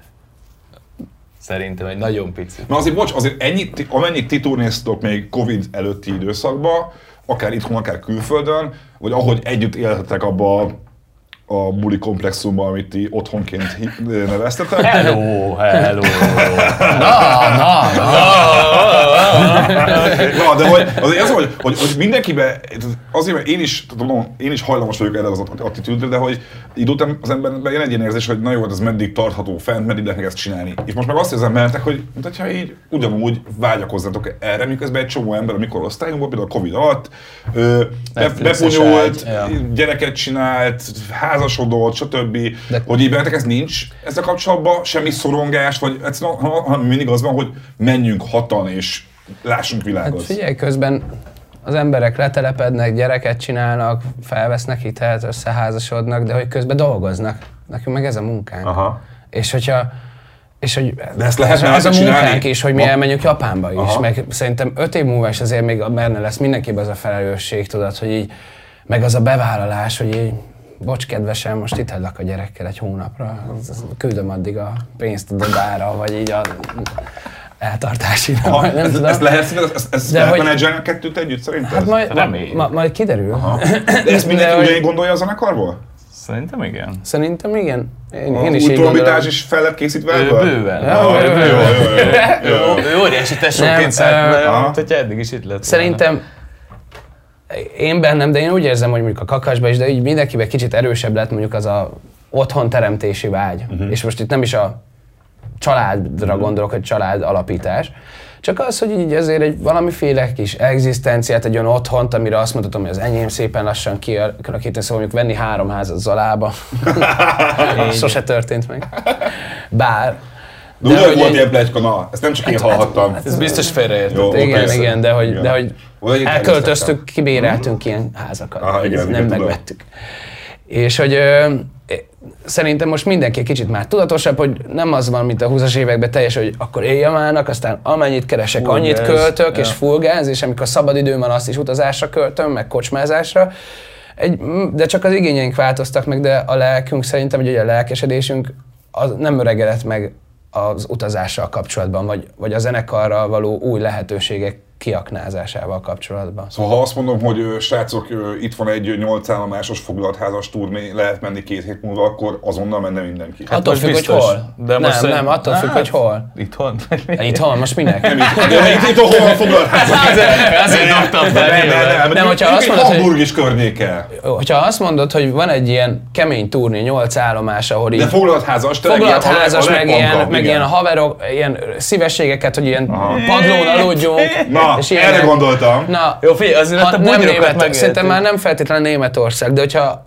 Szerintem egy nagyon pici. Na azért, bocs, azért ennyit, amennyit ti turnéztok még Covid előtti időszakban, akár itthon, akár külföldön, vagy ahogy együtt élhetek abba a, buli komplexumban, amit ti otthonként neveztetek. Hello, hello. Na, na, na. Na, de hogy, azért az, hogy, hogy, hogy mindenkiben, azért, mert én is, tudom, én is hajlamos vagyok erre az attitűdre, de hogy idő után az emberben jön egy ilyen érzés, hogy na jó, hát ez meddig tartható fent, meddig lehet ezt csinálni. És most meg azt érzem bennetek, hogy mintha így ugyanúgy vágyakoznátok erre, miközben egy csomó ember a mikor osztályunkban, például a Covid alatt, ö, be, Netflixes bepunyult, ágy, ja. gyereket csinált, házasodott, stb. De... Hogy így bennetek ez nincs ezzel kapcsolatban, semmi szorongás, vagy egyszerűen ha- mindig az van, hogy menjünk hatan és lássunk világot. Hát figyelj, közben az emberek letelepednek, gyereket csinálnak, felvesznek hitelt, összeházasodnak, de hogy közben dolgoznak. Nekünk meg ez a munkánk. Aha. És hogyha és hogy De ezt lehetne az a csinálni? munkánk is, hogy mi Ma- elmenjünk Japánba is, Aha. meg szerintem öt év múlva is azért még benne lesz mindenkiben az a felelősség, tudod, hogy így, meg az a bevállalás, hogy így, bocs kedvesem, most itt hagylak a gyerekkel egy hónapra, küldöm addig a pénzt a Dodára, vagy így a eltartásira, Ha, nem ezt, tudom. ezt lehet, ezt, ezt, ezt De lehet hogy- menedzselni a kettőt együtt szerinted? Hát majd, ma, majd kiderül. Aha. *coughs* De ezt mindenki ugyanígy gondolja a zenekarból? Szerintem igen. Szerintem igen. Én, A én is így gondolom. is fel lett készítve Ő ebből? bőven. Ja, jó, jó, jó, jó, jó. Ő óriási tesóként mint hogyha eddig is itt lett volna. Szerintem én bennem, de én úgy érzem, hogy mondjuk a kakasba is, de így mindenkiben kicsit erősebb lett mondjuk az a otthon teremtési vágy. Uh-huh. És most itt nem is a családra uh-huh. gondolok, hogy család alapítás, csak az, hogy így azért egy valamiféle kis egzisztenciát, egy olyan otthont, amire azt mondhatom, hogy az enyém szépen lassan kialakítani, szóval mondjuk venni három házat Zalába. *laughs* *laughs* Sose történt meg. Bár. De ugye hogy volt ilyen plegyka, na, ezt nem csak én hallhattam. Ez biztos félreértett. Igen, persze. igen, de hogy, Igen. de hogy elköltöztük, kibéreltünk ilyen házakat, Aha, igen, igen, nem tudom. megvettük. És hogy ö, szerintem most mindenki kicsit már tudatosabb, hogy nem az van, mint a 20-as években teljes, hogy akkor éjjel aztán amennyit keresek, Full annyit gáz. költök, Ja. és full gáz, és amikor szabad időm van, azt is utazásra költöm, meg kocsmázásra. Egy, de csak az igényeink változtak meg, de a lelkünk szerintem, hogy ugye a lelkesedésünk az nem öregedett meg az utazással kapcsolatban, vagy, vagy a zenekarral való új lehetőségek kiaknázásával kapcsolatban. Szóval ha azt mondom, hogy srácok, itt van egy ö, nyolc állomásos foglaltházas turné, lehet menni két hét múlva, akkor azonnal menne mindenki. Hát attól most függ, hogy biztos. hol. De nem, most nem, attól függ, hogy hol. Itthon? Itthon, most minek? Nem itt, de itt, itt hol van foglaltházas? Azért, azért dobtam fel. Nem, nem, nem, Nem, hogyha azt mondod, hogy- Hamburg is környéke. Hogyha azt mondod, hogy van egy ilyen kemény turné, nyolc állomás, ahol így De foglaltházas, tényleg foglalt ilyen a leg- házas, a meg ilyen, meg ilyen haverok, ilyen szívességeket, hogy ilyen padlón aludjunk. Na, és erre gondoltam. Na, Jó, figyelj, azért ha ott a nem német, szerintem már nem feltétlenül Németország, de hogyha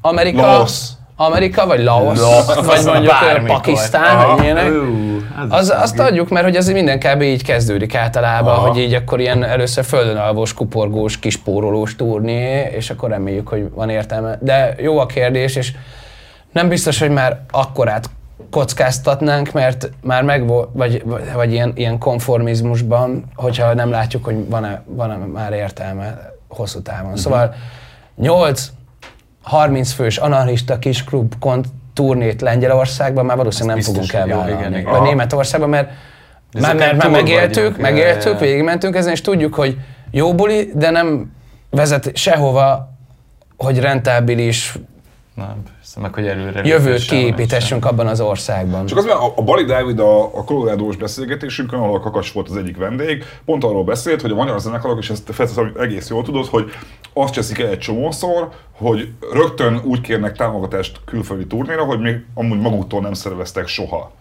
Amerika, Laos. Amerika vagy Laos, Laos, vagy mondjuk bármikor. Pakisztán, Aha. vagy ilyenek. Az, azt adjuk, mert hogy ez minden kb. így kezdődik általában, Aha. hogy így akkor ilyen először földön alvós, kuporgós, kispórolós turné, és akkor reméljük, hogy van értelme. De jó a kérdés, és nem biztos, hogy már akkorát kockáztatnánk, mert már meg vagy, vagy, vagy ilyen, ilyen konformizmusban, hogyha nem látjuk, hogy van-e, van-e már értelme hosszú távon. Uh-huh. Szóval 8 30 fős anarchista kis klub kont turnét Lengyelországban már valószínűleg nem fogunk elvállalni. Vagy Németországban, mert már, mert már megéltük, vagyunk. megéltük, végigmentünk ezen, és tudjuk, hogy jó buli, de nem vezet sehova, hogy rentábilis nem, persze, meg hogy előre jövőt kiépítessünk abban az országban. Csak az, mert a, a Bali Dávid a, a Colorado-s beszélgetésünkön, ahol a Kakas volt az egyik vendég, pont arról beszélt, hogy a magyar zenekarok, és ezt feltétlenül egész jól tudod, hogy azt cseszik el egy csomószor, hogy rögtön úgy kérnek támogatást külföldi turnéra, hogy még amúgy maguktól nem szerveztek soha.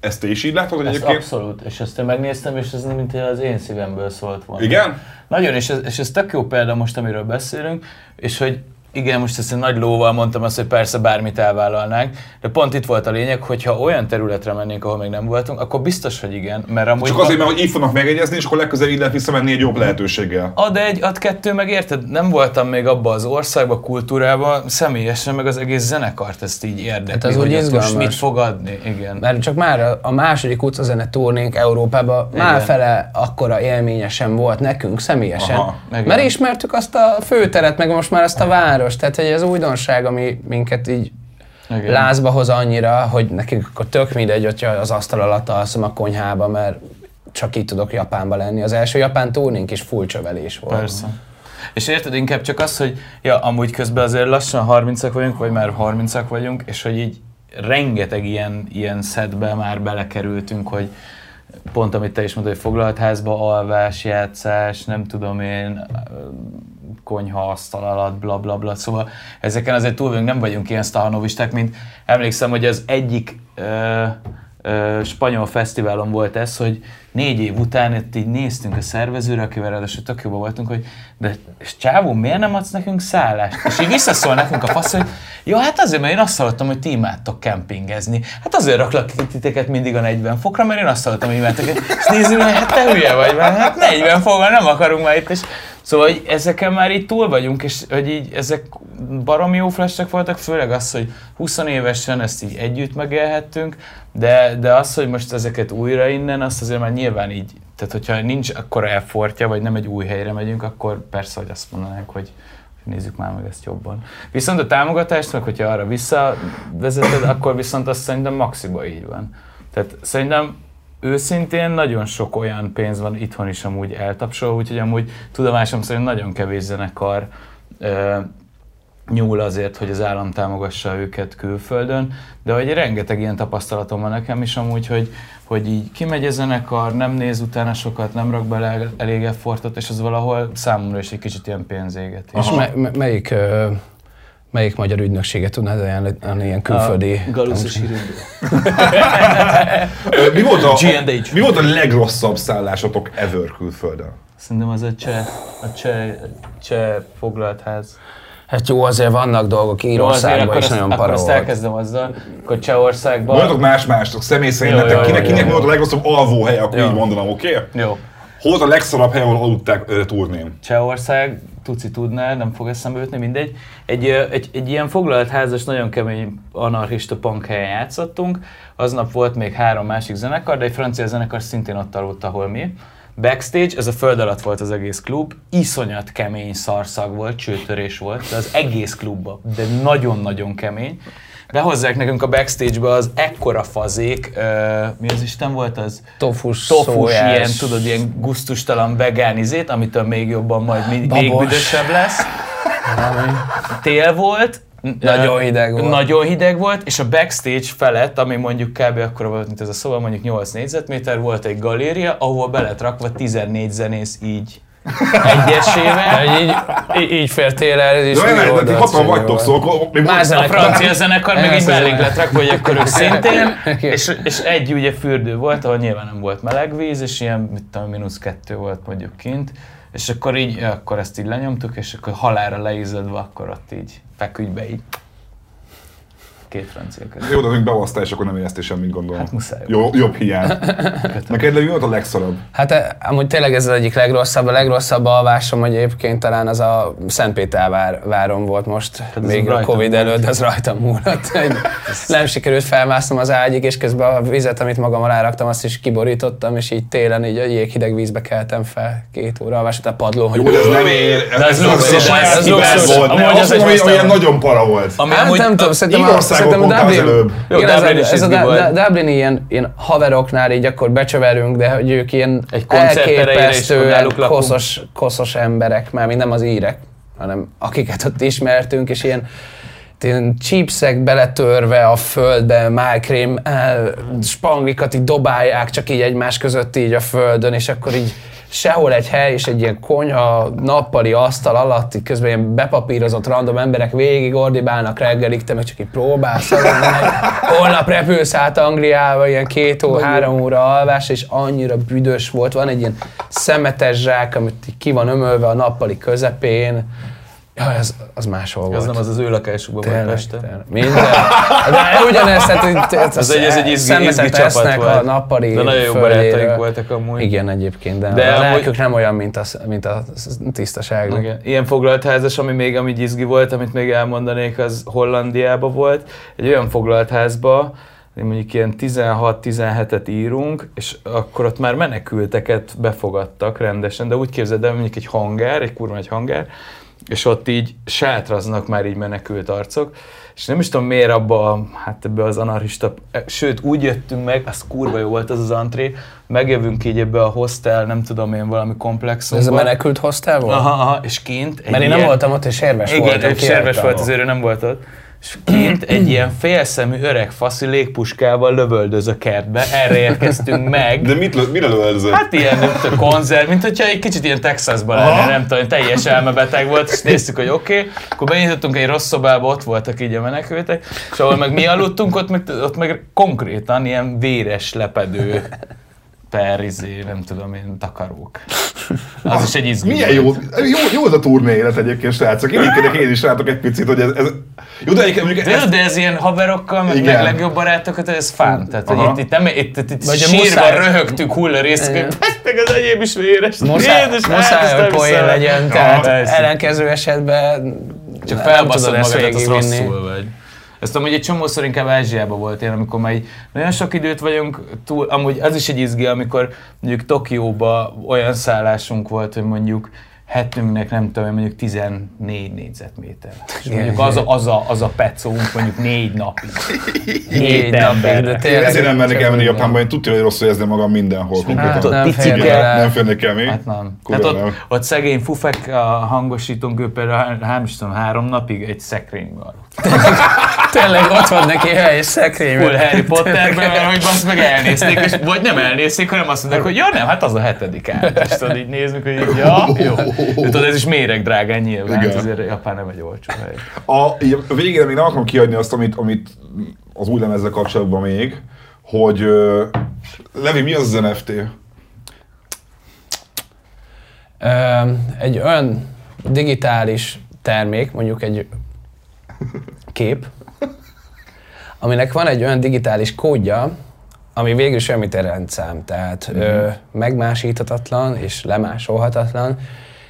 Ezt te is így látod, hogy ezt egyébként? Abszolút, és ezt én megnéztem, és ez mint az én szívemből szólt volna. Igen? Nagyon, és ez, és ez tök jó példa most, amiről beszélünk, és hogy igen, most ezt egy nagy lóval mondtam azt, hogy persze bármit elvállalnánk, de pont itt volt a lényeg, hogy ha olyan területre mennénk, ahol még nem voltunk, akkor biztos, hogy igen. Mert amúgy Csak azért, mert hogy így fognak megegyezni, és akkor legközelebb így lehet visszamenni egy jobb lehetőséggel. Ad egy, ad kettő, meg érted? Nem voltam még abba az országba, kultúrában, személyesen, meg az egész zenekart ezt így érdekli, hát ez hogy most mit fog adni. Igen. Mert csak már a második utcazene turnénk Európában igen. már fele akkora élménye sem volt nekünk személyesen. Aha, mert ismertük azt a főteret, meg most már azt a város város, tehát hogy ez újdonság, ami minket így igen. lázba hoz annyira, hogy nekünk akkor tök mindegy, hogyha az asztal alatt alszom a konyhába, mert csak így tudok Japánba lenni. Az első japán túrnénk is full csövelés volt. Persze. És érted, inkább csak az, hogy ja, amúgy közben azért lassan 30 vagyunk, vagy már 30 vagyunk, és hogy így rengeteg ilyen, ilyen szedbe már belekerültünk, hogy pont amit te is mondtad, hogy foglalt házba alvás, játszás, nem tudom én, konyha asztal alatt, bla bla bla. Szóval ezeken azért túl nem vagyunk ilyen sztahanovisták, mint emlékszem, hogy az egyik ö, ö, spanyol fesztiválon volt ez, hogy négy év után itt így néztünk a szervezőre, akivel ráadásul tök jobban voltunk, hogy de csávó, miért nem adsz nekünk szállást? És így visszaszól nekünk a fasz, hogy jó, hát azért, mert én azt hallottam, hogy ti imádtok kempingezni. Hát azért raklak titeket mindig a 40 fokra, mert én azt hallottam, hogy imádtok. És nézzük, hogy hát te hülye vagy, mert hát 40 fokra nem akarunk már itt. És Szóval hogy ezeken már így túl vagyunk, és hogy így ezek baromi jó flashek voltak, főleg az, hogy 20 évesen ezt így együtt megélhettünk, de, de az, hogy most ezeket újra innen, azt azért már nyilván így, tehát hogyha nincs akkor elfortja, vagy nem egy új helyre megyünk, akkor persze, hogy azt mondanánk, hogy nézzük már meg ezt jobban. Viszont a támogatást, meg hogyha arra visszavezeted, akkor viszont azt szerintem maxiba így van. Tehát szerintem őszintén nagyon sok olyan pénz van itthon is amúgy eltapsolva, úgyhogy amúgy tudomásom szerint nagyon kevés zenekar ö, nyúl azért, hogy az állam támogassa őket külföldön, de hogy rengeteg ilyen tapasztalatom van nekem is amúgy, hogy, hogy így kimegy a zenekar, nem néz utána sokat, nem rak bele elég effortot, és az valahol számomra is egy kicsit ilyen pénzéget. És me- melyik Melyik magyar ügynökséget tudnád ajánlani ilyen külföldi? A Galuszos mi, volt a, mi volt a legrosszabb szállásotok ever külföldön? Szerintem az a cseh, a cseh, cseh foglalt ház. Hát jó, azért vannak dolgok Írországban is nagyon paró Akkor elkezdem azzal, akkor Csehországban... Mondjatok más-mástok, személy szerint nektek kinek, kinek volt a legrosszabb alvóhely, akkor jó. így mondanám, oké? Okay? Jó. Hol volt a legszarabb hely, ahol aludták uh, turnén? Csehország, Tuci tudná, nem fog eszembe jutni, mindegy. Egy, egy, egy ilyen foglalt házas, nagyon kemény anarchista punk helyen játszottunk. Aznap volt még három másik zenekar, de egy francia zenekar szintén ott aludt, ahol mi. Backstage, ez a föld alatt volt az egész klub, iszonyat kemény szarszag volt, csőtörés volt, de az egész klubba, de nagyon-nagyon kemény behozzák nekünk a backstage-be az ekkora fazék, uh, mi az Isten volt az? Tofus, Tofus ilyen, tudod, ilyen guztustalan vegánizét, amitől még jobban majd még, még büdösebb lesz. Tél volt, nagyon hideg volt. Nagyon hideg volt, és a backstage felett, ami mondjuk kb. akkor volt, mint ez a szoba, mondjuk 8 négyzetméter, volt egy galéria, ahol be lett rakva 14 zenész így egyesével. így, így, így fértél el, és Jó, nem, ti hatan vagytok, szóval A francia zenekar még így mellénk lett rakva, hogy akkor ők szintén, *laughs* és, és egy ugye fürdő volt, ahol nyilván nem volt meleg víz, és ilyen, mit tudom, mínusz kettő volt mondjuk kint, és akkor így, akkor ezt így lenyomtuk, és akkor halára leízadva, akkor ott így feküdj be így két francia között. Jó, de amíg behoztál, és akkor nem éreztél semmit, gondolom. Hát muszáj Jó, jobb hiány. Neked mi volt a legszarabb? Hát eh, amúgy tényleg ez az egyik legrosszabb. A legrosszabb alvásom egyébként talán az a Szentpétervár várom volt most, ez még a Covid múlt. előtt, az rajtam múlott. Egy- Nem sikerült felmásznom az ágyig, és közben a vizet, amit magam alá raktam, azt is kiborítottam, és így télen így a jéghideg vízbe keltem fel két óra alvás után padlón, hogy Jó, de ez nem ér. De ez luxus, ez luxus. volt. Amúgy Nem, az hogy olyan nagyon para volt. Ami Hát nem tudom, szerintem, a, Írországon szerintem a Dublin. Jó, igen, ez, Dublin a, ez a izgi Du- volt. Du- Dublin ilyen, ilyen haveroknál így akkor becsöverünk, de hogy ők ilyen Egy elképesztően koszos, koszos emberek, már mind nem az írek, hanem akiket ott ismertünk, és ilyen ilyen chipsek beletörve a földbe, májkrém, eh, spanglikat így dobálják csak így egymás között így a földön, és akkor így sehol egy hely, és egy ilyen konyha, nappali asztal alatt, közben ilyen bepapírozott random emberek végig ordibálnak reggelig, te meg csak így próbálsz, holnap repülsz át Angliába, ilyen két ó, három óra alvás, és annyira büdös volt, van egy ilyen szemetes zsák, amit ki van ömölve a nappali közepén, Jaj, az, az máshol volt. az nem az az ő lakásukban volt Pesten. tényleg. Minden. De ugyanez, tehát ez, Ez egy, ez egy izgi, izgi csapat volt. a nappali De nagyon jó barátaink voltak amúgy. Igen, egyébként, de, De a amúgy- lelkük nem olyan, mint a, mint a tisztaságuk. Igen. Ilyen foglalt házas, ami még ami izgi volt, amit még elmondanék, az Hollandiába volt. Egy olyan foglalt házba, mondjuk ilyen 16-17-et írunk, és akkor ott már menekülteket befogadtak rendesen, de úgy képzeld el, mondjuk egy hangár, egy kurva egy hangár, és ott így sátraznak már így menekült arcok, és nem is tudom miért abba, a- hát ebbe az anarchista, sőt úgy jöttünk meg, az kurva jó volt az az antré, megjövünk így ebbe a hostel, nem tudom én, valami komplexumba. Ez a menekült hostel volt? Aha, aha, és kint Mert én ilyen, nem voltam ott, és érves igen, voltam. serves kiálltam. volt, azért ő nem volt ott. És kint egy ilyen félszemű öreg faszi légpuskával lövöldöz a kertbe, erre érkeztünk meg. De mit, lö- mire lőzött? Hát ilyen nem tudom, konzerv, mint hogyha egy kicsit ilyen Texasban lenne, nem tudom, teljes elmebeteg volt, és néztük, hogy oké, okay. akkor benyitottunk egy rossz szobába, ott voltak így a menekültek, és ahol meg mi aludtunk, ott meg, ott meg konkrétan ilyen véres lepedő per izé, nem tudom én, takarók. Az is egy izgi Milyen jó, jó, jó ez a turné élet egyébként, srácok. Én én is látok egy picit, hogy ez, ez jó, de egyébként mondjuk De, ez, de ez ilyen haverokkal, meg, meg legjobb barátokat, ez fán. Tehát, hogy Aha. itt, itt, nem, itt, itt, itt a sírva muszáj- röhögtük hullarésztük, Igen. hogy meg az enyém is véres. Muszáj, Jézus, muszáj hát, hogy poén legyen, tehát ellenkező esetben Csak felbaszod magadat, az rosszul vagy. Ezt hogy egy csomószor inkább Ázsiában volt én, amikor már így nagyon sok időt vagyunk túl, amúgy az is egy izgi, amikor mondjuk Tokióba olyan szállásunk volt, hogy mondjuk hetünknek nem tudom, mondjuk 14 négyzetméter. És mondjuk az a, az a, az a pecónk mondjuk négy napig. Négy napig, de tényleg. ezért nem mernék csak elmenni. Japánba, én tudja, hogy rosszul érzem magam mindenhol Hát, nem picike-. Nem férnék el mi? Hát nem. Tehát ott, nem. ott szegény fufek a hangosítónk, ő például nem is tudom, három napig egy szekrényben. *laughs* Tényleg ott van neki hely és szekrény. Full Harry Potterben, mert hogy azt meg elnézték, és vagy nem elnézték, hanem azt mondták, hogy ja nem, hát az a hetedik át. És tudod, így nézzük, hogy így, ja, jó. De tudod, ez is méreg drágán nyilván, Igen. azért Japán nem egy olcsó hely. A, a végére még nem akarom kiadni azt, amit, amit az új lemezzel kapcsolatban még, hogy ö, Levi, mi az az NFT? Egy olyan digitális termék, mondjuk egy kép, aminek van egy olyan digitális kódja, ami végül egy rendszám, tehát ö, megmásíthatatlan és lemásolhatatlan,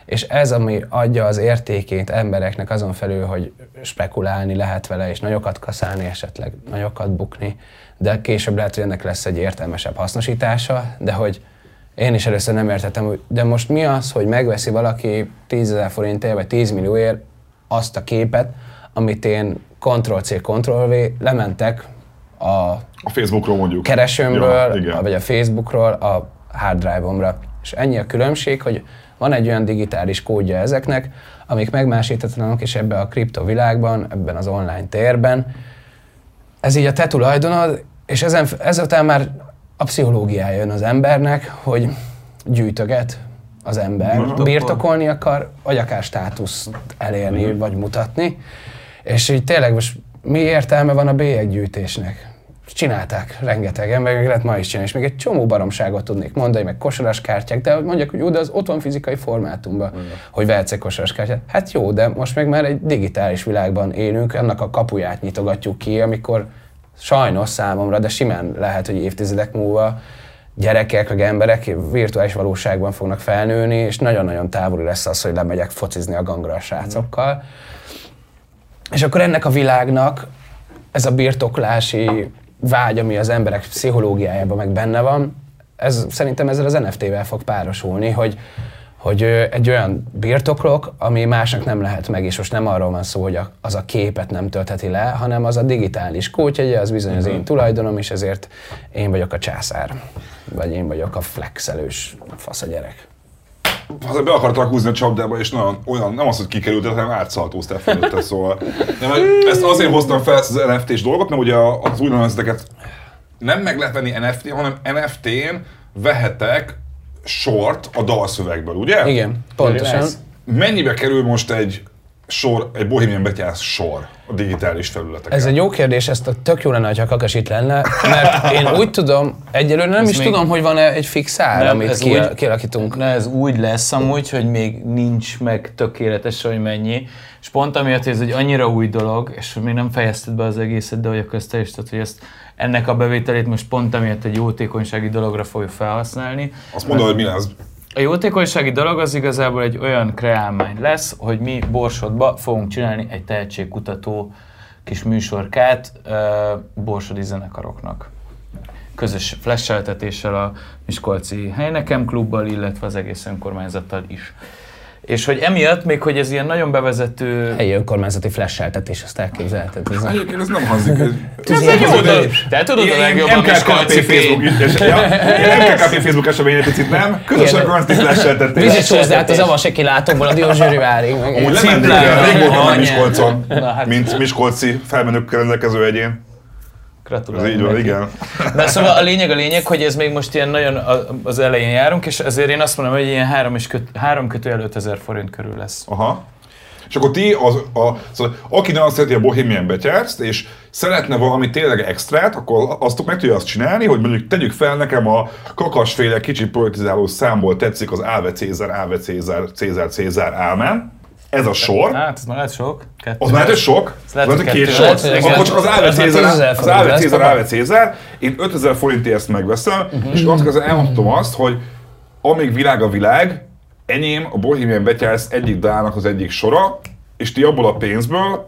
és ez, ami adja az értékét embereknek azon felül, hogy spekulálni lehet vele, és nagyokat kaszálni, esetleg nagyokat bukni, de később lehet, hogy ennek lesz egy értelmesebb hasznosítása, de hogy én is először nem értettem, hogy de most mi az, hogy megveszi valaki 10 ezer forintért, vagy 10 millióért azt a képet, amit én Ctrl-C, Ctrl-V lementek a A Facebookról mondjuk. keresőmből, Ja, igen. vagy a Facebookról a hard drive-omra. És ennyi a különbség, hogy van egy olyan digitális kódja ezeknek, amik megmásíthatatlanok, és ebben a kriptovilágban, ebben az online térben, ez így a te tulajdonod, és ezen, ezután már a pszichológiája jön az embernek, hogy gyűjtöget az ember, Birtokol. birtokolni akar, vagy akár státuszt elérni, vagy mutatni. És így tényleg most mi értelme van a bélyeggyűjtésnek? csinálták rengetegen, meg lehet ma is csinálni, és még egy csomó baromságot tudnék mondani, meg kosaras kártyák, de mondják, hogy jó, de az ott van fizikai formátumban, mm. hogy vehetsz egy kosaras kártyát. Hát jó, de most meg már egy digitális világban élünk, ennek a kapuját nyitogatjuk ki, amikor sajnos számomra, de simán lehet, hogy évtizedek múlva gyerekek, meg emberek virtuális valóságban fognak felnőni, és nagyon-nagyon távoli lesz az, hogy lemegyek focizni a gangra a srácokkal. És akkor ennek a világnak ez a birtoklási vágy, ami az emberek pszichológiájában meg benne van, ez szerintem ezzel az NFT-vel fog párosulni, hogy, hogy egy olyan birtoklok, ami másnak nem lehet meg, és most nem arról van szó, hogy az a képet nem töltheti le, hanem az a digitális kódjegye, az bizony az én mhm. tulajdonom, és ezért én vagyok a császár, vagy én vagyok a flexelős fasz a gyerek. Azért be akartak húzni a csapdába, és nagyon, olyan, nem az, hogy kikerült, hanem átszaltóztál fölötte, szóval. Nem, *laughs* ezt azért hoztam fel ezt az NFT-s dolgot, mert ugye az új nem meg lehet venni NFT, hanem NFT-n vehetek sort a dalszövegből, ugye? Igen, pontosan. Mennyibe kerül most egy sor, egy Bohemian Betyász sor a digitális felületeken? Ez egy jó kérdés, ezt a tök jó lenne, ha Kakas itt lenne, mert én úgy tudom, egyelőre nem ez is még... tudom, hogy van-e egy fix ár, nem, amit ez ki, úgy, kialakítunk. Ne, ez úgy lesz amúgy, hogy még nincs meg tökéletes, hogy mennyi, és pont amiatt ez egy annyira új dolog, és még nem fejezted be az egészet, de hogy ezt is, tehát, hogy ezt ennek a bevételét most pont amiatt egy jótékonysági dologra fogjuk felhasználni. Azt mondod, hogy mi lesz? A jótékonysági dolog az igazából egy olyan kreálmány lesz, hogy mi Borsodba fogunk csinálni egy tehetségkutató kis műsorkát uh, borsodi zenekaroknak. Közös flasheltetéssel a Miskolci Helynekem klubbal, illetve az egész önkormányzattal is. És hogy emiatt még, hogy ez ilyen nagyon bevezető... Helyi önkormányzati flasheltetés, azt elképzelheted. Ez Egyébként ez nem hangzik. Ez egy jó dolog. Te tudod a legjobban Miskolci Facebook, *laughs* MKKP Facebook eseménye picit nem. Közös önkormányzati flasheltetés. Vizet hozzá át az avaseki látókból a Diózsőri várig. Amúgy lemennék rég voltam Miskolcon, hát- mint Miskolci felmenőkkel rendelkező egyén. Gratulálok. Ez így van, igen. De szóval a lényeg a lényeg, hogy ez még most ilyen nagyon az elején járunk, és ezért én azt mondom, hogy ilyen 3, és köt, 3 kötőjel 5000 forint körül lesz. Aha. És akkor ti, az, a, szóval, aki nagyon szereti a Bohemian betyárzt, és szeretne valami tényleg extrát, akkor azt meg tudja azt csinálni, hogy mondjuk tegyük fel nekem a kakasféle kicsi politizáló számból tetszik az Áve Cézár, Áve Cézár, Cézár, Cézár, Ámen ez a sor. Hát, ez már lehet sok. Kettő. Az már lehet sok. Ez lehet, hogy két sor. Akkor csak az Áve Cézár, az Áve Cézár, Áve Cézár. Én 5000 forintért ezt megveszem, uh-huh. és azt elmondtam azt, hogy amíg világ a világ, enyém a Bohemian Betyársz egyik dának az egyik sora, és ti abból a pénzből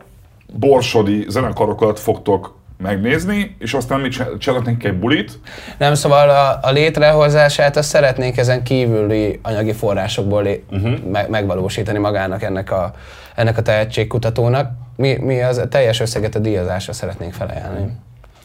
borsodi zenekarokat fogtok megnézni, és aztán mi csinálhatnénk egy bulit. Nem, szóval a, a létrehozását azt szeretnénk ezen kívüli anyagi forrásokból lé, uh-huh. me, megvalósítani magának ennek a, ennek a tehetségkutatónak. Mi, mi az a teljes összeget a díjazásra szeretnénk felajánlani.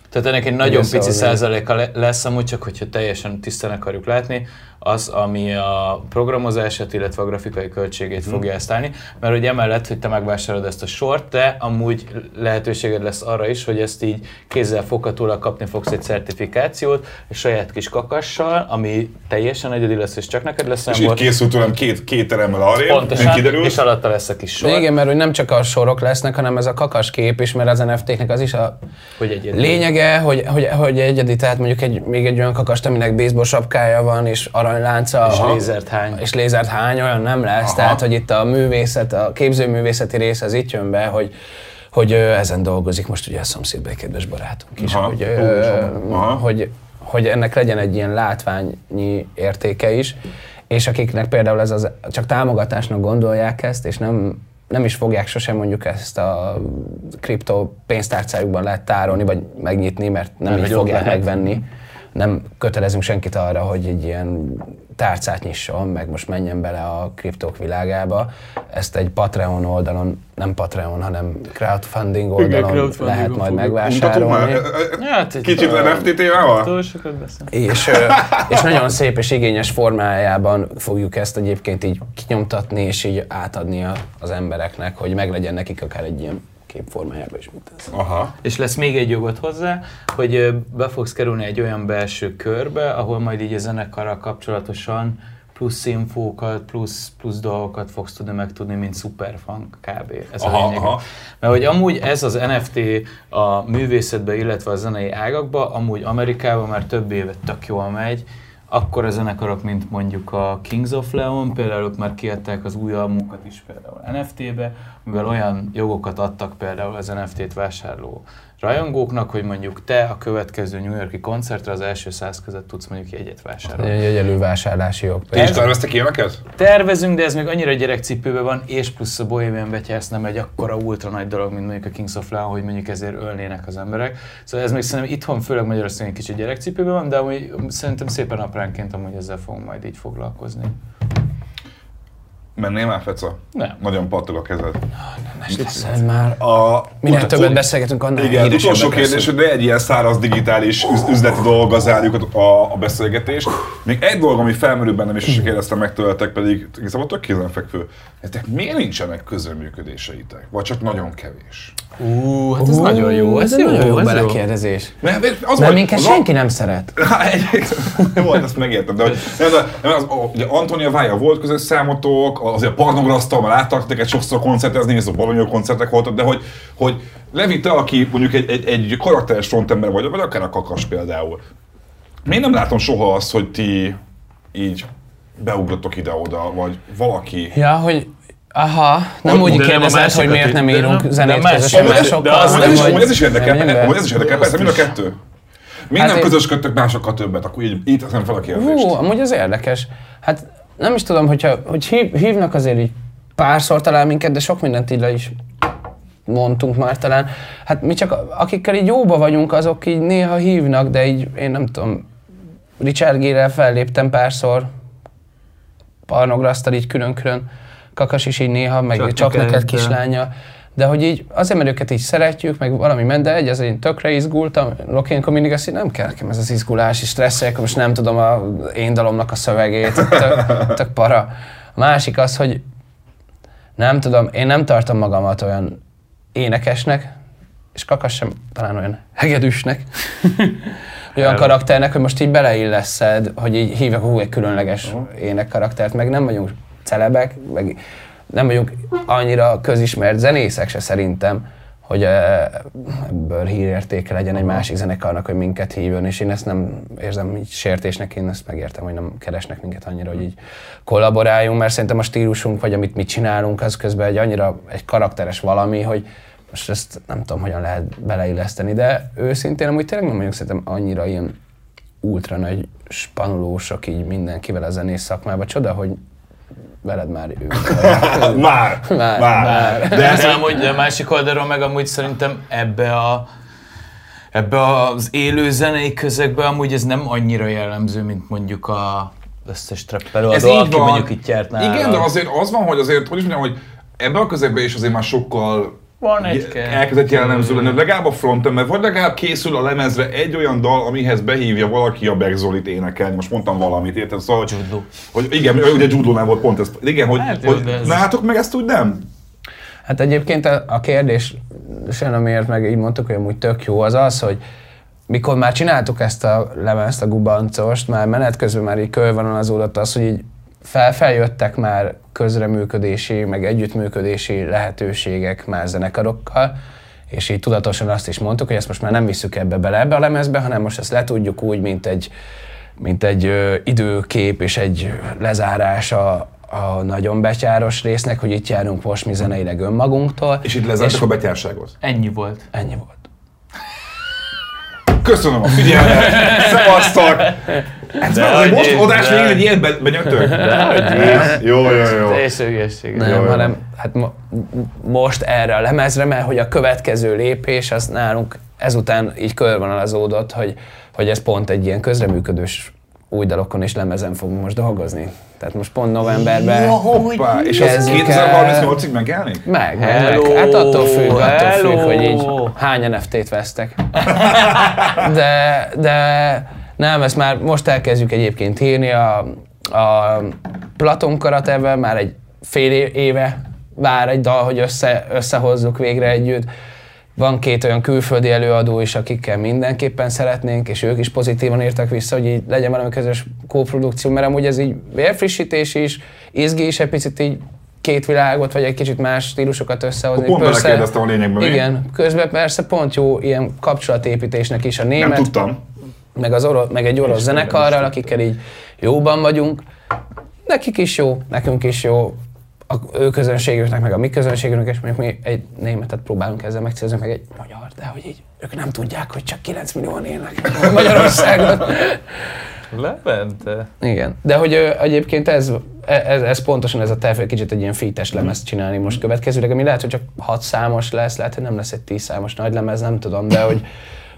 Tehát ennek egy nagyon pici százaléka lesz amúgy, csak hogyha teljesen tisztán akarjuk látni, az, ami a programozását, illetve a grafikai költségét hmm. fogja ezt állni, mert hogy emellett, hogy te megvásárolod ezt a sort, te amúgy lehetőséged lesz arra is, hogy ezt így kézzel foghatólag kapni fogsz egy certifikációt, egy saját kis kakassal, ami teljesen egyedi lesz, és csak neked lesz. És így készült tőlem két, két teremmel arrébb, Pontosan, kiderül. és alatta lesz a kis sor. Igen, mert hogy nem csak a sorok lesznek, hanem ez a kakas kép is, mert az NFT-knek az is a hogy egyedi. lényege, hogy, hogy, hogy egyedi, tehát mondjuk egy, még egy olyan kakast, aminek baseball sapkája van, és arra aranylánca. És lézert hány. És lézert hány, olyan nem lesz. Aha. Tehát, hogy itt a művészet, a képzőművészeti rész az itt jön be, hogy hogy ezen dolgozik most ugye a szomszédban egy kedves barátunk is, Aha. hogy, Aha. hogy, hogy ennek legyen egy ilyen látványi értéke is, és akiknek például ez az, csak támogatásnak gondolják ezt, és nem, nem is fogják sosem mondjuk ezt a kriptó pénztárcájukban lehet tárolni, vagy megnyitni, mert nem, nem így fogják lehet. megvenni nem kötelezünk senkit arra, hogy egy ilyen tárcát nyisson, meg most menjen bele a kriptók világába. Ezt egy Patreon oldalon, nem Patreon, hanem crowdfunding oldalon Igen, crowdfunding lehet majd megvásárolni. Hát, Kicsit NFT témával? Túl sokat beszél. És, és nagyon szép és igényes formájában fogjuk ezt egyébként így kinyomtatni, és így átadni az embereknek, hogy meglegyen nekik akár egy ilyen képformájában is, mint ez. Aha. És lesz még egy jogot hozzá, hogy be fogsz kerülni egy olyan belső körbe, ahol majd így a zenekarral kapcsolatosan plusz infókat, plusz, plusz dolgokat fogsz tudni megtudni, mint Superfunk kb. Ez Aha, a lényeg. aha. Mert hogy amúgy ez az NFT a művészetbe, illetve a zenei ágakba, amúgy Amerikában már több éve tök jól megy, akkor a zenekarok, mint mondjuk a Kings of Leon, például ők már kiadták az új albumokat is például NFT-be, mivel olyan jogokat adtak például az NFT-t vásárló rajongóknak, hogy mondjuk te a következő New Yorki koncertre az első száz között tudsz mondjuk jegyet vásárolni. Egy elővásárlási jog. Ti is terveztek ilyeneket? Tervezünk, de ez még annyira gyerekcipőben van, és plusz a Bohemian Betyársz nem egy akkora ultra nagy dolog, mint mondjuk a Kings of Leon, hogy mondjuk ezért ölnének az emberek. Szóval ez még szerintem itthon, főleg Magyarországon egy kicsit gyerekcipőben van, de amúgy szerintem szépen apránként amúgy ezzel fogunk majd így foglalkozni. Mennél már, Feca? Nem. Nagyon pattog a kezed. Ez már A, minél többet beszélgetünk, annál Igen, utolsó kérdés, hogy ne egy ilyen száraz digitális üz- üzleti dolga zárjuk a, a beszélgetést. Még egy dolog, ami felmerül bennem, és sose kérdeztem meg tőletek, pedig igazából tök kézenfekvő. Nektek miért nincsenek közreműködéseitek? Vagy csak nagyon kevés? Ú, hát ez Ú, nagyon jó, ez, jó, nagyon jó ez jó. belekérdezés. Mert, az Mert minket az senki nem szeret. *laughs* Hát, *laughs* Jó, ezt megértem, de hogy nem, nem, az, ugye Antonia Vája volt közös számotok, azért a Parnograsztal már láttak titeket sokszor koncertezni, ez a Balonyó koncertek voltak, de hogy, hogy Levi, te, aki mondjuk egy, egy, egy karakteres frontember vagy, vagy akár a kakas például, miért nem látom soha azt, hogy ti így beugrotok ide-oda, vagy valaki... Ja, hogy Aha, nem Hogy- úgy nem kérdezed, hogy miért nem írunk nem- zenét de más- közösen de az- de az- Amúgy hanem ez, is- hogy- érdekel, amúgy ez is érdekel, persze, mind a kettő. Miért Hát nem én- közösködtök másokkal többet? Akkor így, így teszem fel a kérdést. Hú, amúgy az érdekes. Hát nem is tudom, hogyha, hogy hív, hívnak azért így párszor talán minket, de sok mindent így le is mondtunk már talán. Hát mi csak akikkel így jóba vagyunk, azok így néha hívnak, de így én nem tudom, Richard Gérel felléptem párszor, Parnograsztal így külön-külön, Kakas is így néha, meg Csak csak, neked, neked kislánya. De hogy így, azért, mert őket így szeretjük, meg valami ment, de egy, az én tökre izgultam, Lokénkor mindig azt, hogy nem kell nekem ez az izgulás, és stresszeljek, most nem tudom a én dalomnak a szövegét, tök, tök para. A másik az, hogy nem tudom, én nem tartom magamat olyan énekesnek, és Kakas sem talán olyan hegedűsnek, *laughs* olyan karakternek, hogy most így beleilleszed, hogy így hívják, hú, egy különleges énekkaraktert, meg nem vagyunk celebek, meg nem vagyunk annyira közismert zenészek se szerintem, hogy eh, ebből hírértéke legyen egy másik zenekarnak, hogy minket hívjon, és én ezt nem érzem így sértésnek, én ezt megértem, hogy nem keresnek minket annyira, hogy így kollaboráljunk, mert szerintem a stílusunk, vagy amit mi csinálunk, az közben egy annyira egy karakteres valami, hogy most ezt nem tudom, hogyan lehet beleilleszteni, de őszintén amúgy tényleg nem vagyunk szerintem annyira ilyen ultra nagy spanulósok így mindenkivel a zenész szakmában. Csoda, hogy veled már ő. *laughs* Már, már, Már, már. De, De ez, amúgy, de a másik oldalról meg amúgy szerintem ebbe a ebbe az élő zenei közegbe amúgy ez nem annyira jellemző, mint mondjuk a összes az, így aki van. mondjuk itt járt nála. Igen, de azért az van, hogy azért, hogy is mondjam, hogy ebben a közegben is azért már sokkal Van egy elkezdett jellemző lenni, legalább a fronten, mert vagy legalább készül a lemezre egy olyan dal, amihez behívja valaki a Backzolit énekelni. Most mondtam valamit, érted? Szóval, hogy, Judo. hogy igen, ugye judónál volt pont ez. Igen, hogy, Hát hogy ez- nálatok meg ezt úgy nem? Hát egyébként a, a kérdés, sem amiért meg így mondtuk, hogy amúgy tök jó, az az, hogy mikor már csináltuk ezt a lemezt, a gubancost, már menet közben már így körvonalazódott az, hogy így fel, feljöttek már közreműködési, meg együttműködési lehetőségek már zenekarokkal, és így tudatosan azt is mondtuk, hogy ezt most már nem visszük ebbe bele ebbe a lemezbe, hanem most ezt letudjuk úgy, mint egy, mint egy ö, időkép és egy lezárás a, a nagyon betyáros résznek, hogy itt járunk most mi zeneileg önmagunktól. És itt lezártak a betyárságot. Ennyi volt. Ennyi volt. Köszönöm a figyelmet, szevasztok! Ez De hogy most de- végén egy ilyet be- benyögtök? Jó, jó, jó. Teljesen hülyeség. Nem, Jó, jó. hanem hát mo- most erre a lemezre, mert hogy a következő lépés az nálunk ezután így körvonalazódott, hogy, hogy ez pont egy ilyen közreműködős új dalokon és lemezen fogunk most dolgozni. Tehát most pont novemberben Hoppá, és az Kezdjük el. 2038-ig megjelenik? meg, meg, Hello, meg. Hát attól függ, attól hello. függ, hogy így hány NFT-t vesztek. *laughs* De, de nem, ezt már most elkezdjük egyébként írni. A, a Platon Karatevel már egy fél éve vár egy dal, hogy össze, összehozzuk végre együtt. van két olyan külföldi előadó is, akikkel mindenképpen szeretnénk, és ők is pozitívan írtak vissza, hogy így legyen valami közös kóprodukció, mert amúgy ez így vérfrissítés is, izgi is egy picit így két világot, vagy egy kicsit más stílusokat összehozni. Pont belekérdeztem a lényegbe még. Igen, közben persze pont jó ilyen kapcsolatépítésnek is a német, Nem tudtam. Meg, az orosz, meg egy orosz zenekarral, akikkel így jóban vagyunk. Nekik is jó, nekünk is jó, a ő közönségüknek, meg a mi közönségünknek, és mondjuk mi egy németet próbálunk ezzel megcélzni, meg egy magyar, de hogy így ők nem tudják, hogy csak 9 millióan élnek *laughs* Magyarországon. Levente. Igen, de hogy ö, egyébként ez, ez, ez pontosan ez a terv, hogy kicsit egy ilyen fites lemezt csinálni most következőleg, ami lehet, hogy csak 6 számos lesz, lehet, hogy nem lesz egy 10 számos nagy lemez, nem tudom, de hogy,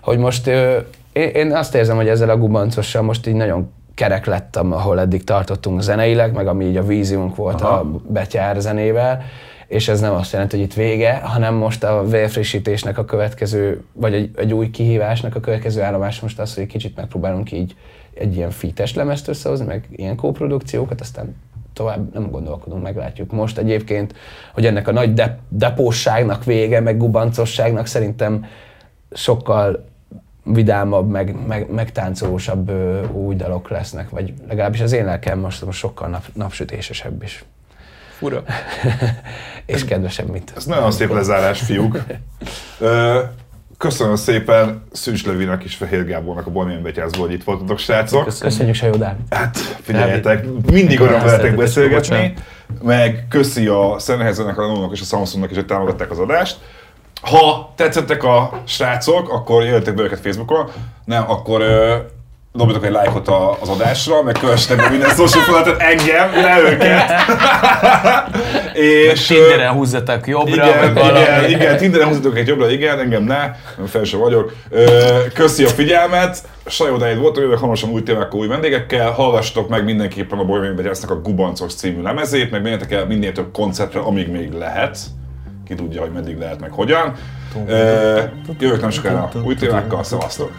hogy most ö, én, én azt érzem, hogy ezzel a gubancossal most így nagyon kerek lettem, ahol eddig tartottunk zeneileg, meg ami így a víziunk volt Aha. a betyár zenével, és ez nem azt jelenti, hogy itt vége, hanem most a vérfrissítésnek a következő, vagy egy, egy új kihívásnak a következő állomás most az, hogy egy kicsit megpróbálunk így egy ilyen fites lemezt összehozni, meg ilyen kóprodukciókat, aztán tovább nem gondolkodunk, meglátjuk. Most egyébként, hogy ennek a nagy de- depósságnak vége, meg gubancosságnak szerintem sokkal vidámabb, meg, meg, meg táncolósabb ö, új dalok lesznek, vagy legalábbis az én lelkem most, most sokkal nap, napsütésesebb is. Fura. *laughs* És kedvesebb, mint Ez nagyon szép lezárás, fiúk. Ö, Köszönöm szépen Szűcs Levinek és Fehér Gábornak a Bohemian Betyászból, hogy itt voltatok, srácok. Köszönjük, Sajó Dávid! Hát figyeljetek, mindig öröm veletek beszélgetni, meg köszi a Szennehezenek, a Lenovo-nak és a Samsungnak is, hogy támogatták az adást. Ha tetszettek a srácok, akkor jöjjetek be őket Facebookon, nem, akkor ö, dobjatok egy lájkot a- az adásra, meg kövessetek be minden social felületet, engem, ne őket. *laughs* és, ö, Tinderen húzzatok jobbra, igen, vagy valami. igen, igen, Tinderen húzzatok egy jobbra, igen, engem ne, nem fel sem vagyok. Köszi a figyelmet, Sajó Dávid volt, jövök hamarosan új témákkal, új vendégekkel, hallgassatok meg mindenképpen a Bolyvén Begyásznak a Gubancos című lemezét, meg menjetek el minél több koncertre, amíg még lehet ki tudja, hogy meddig lehet, meg hogyan. Jövök nem sokára új témákkal, szevasztok!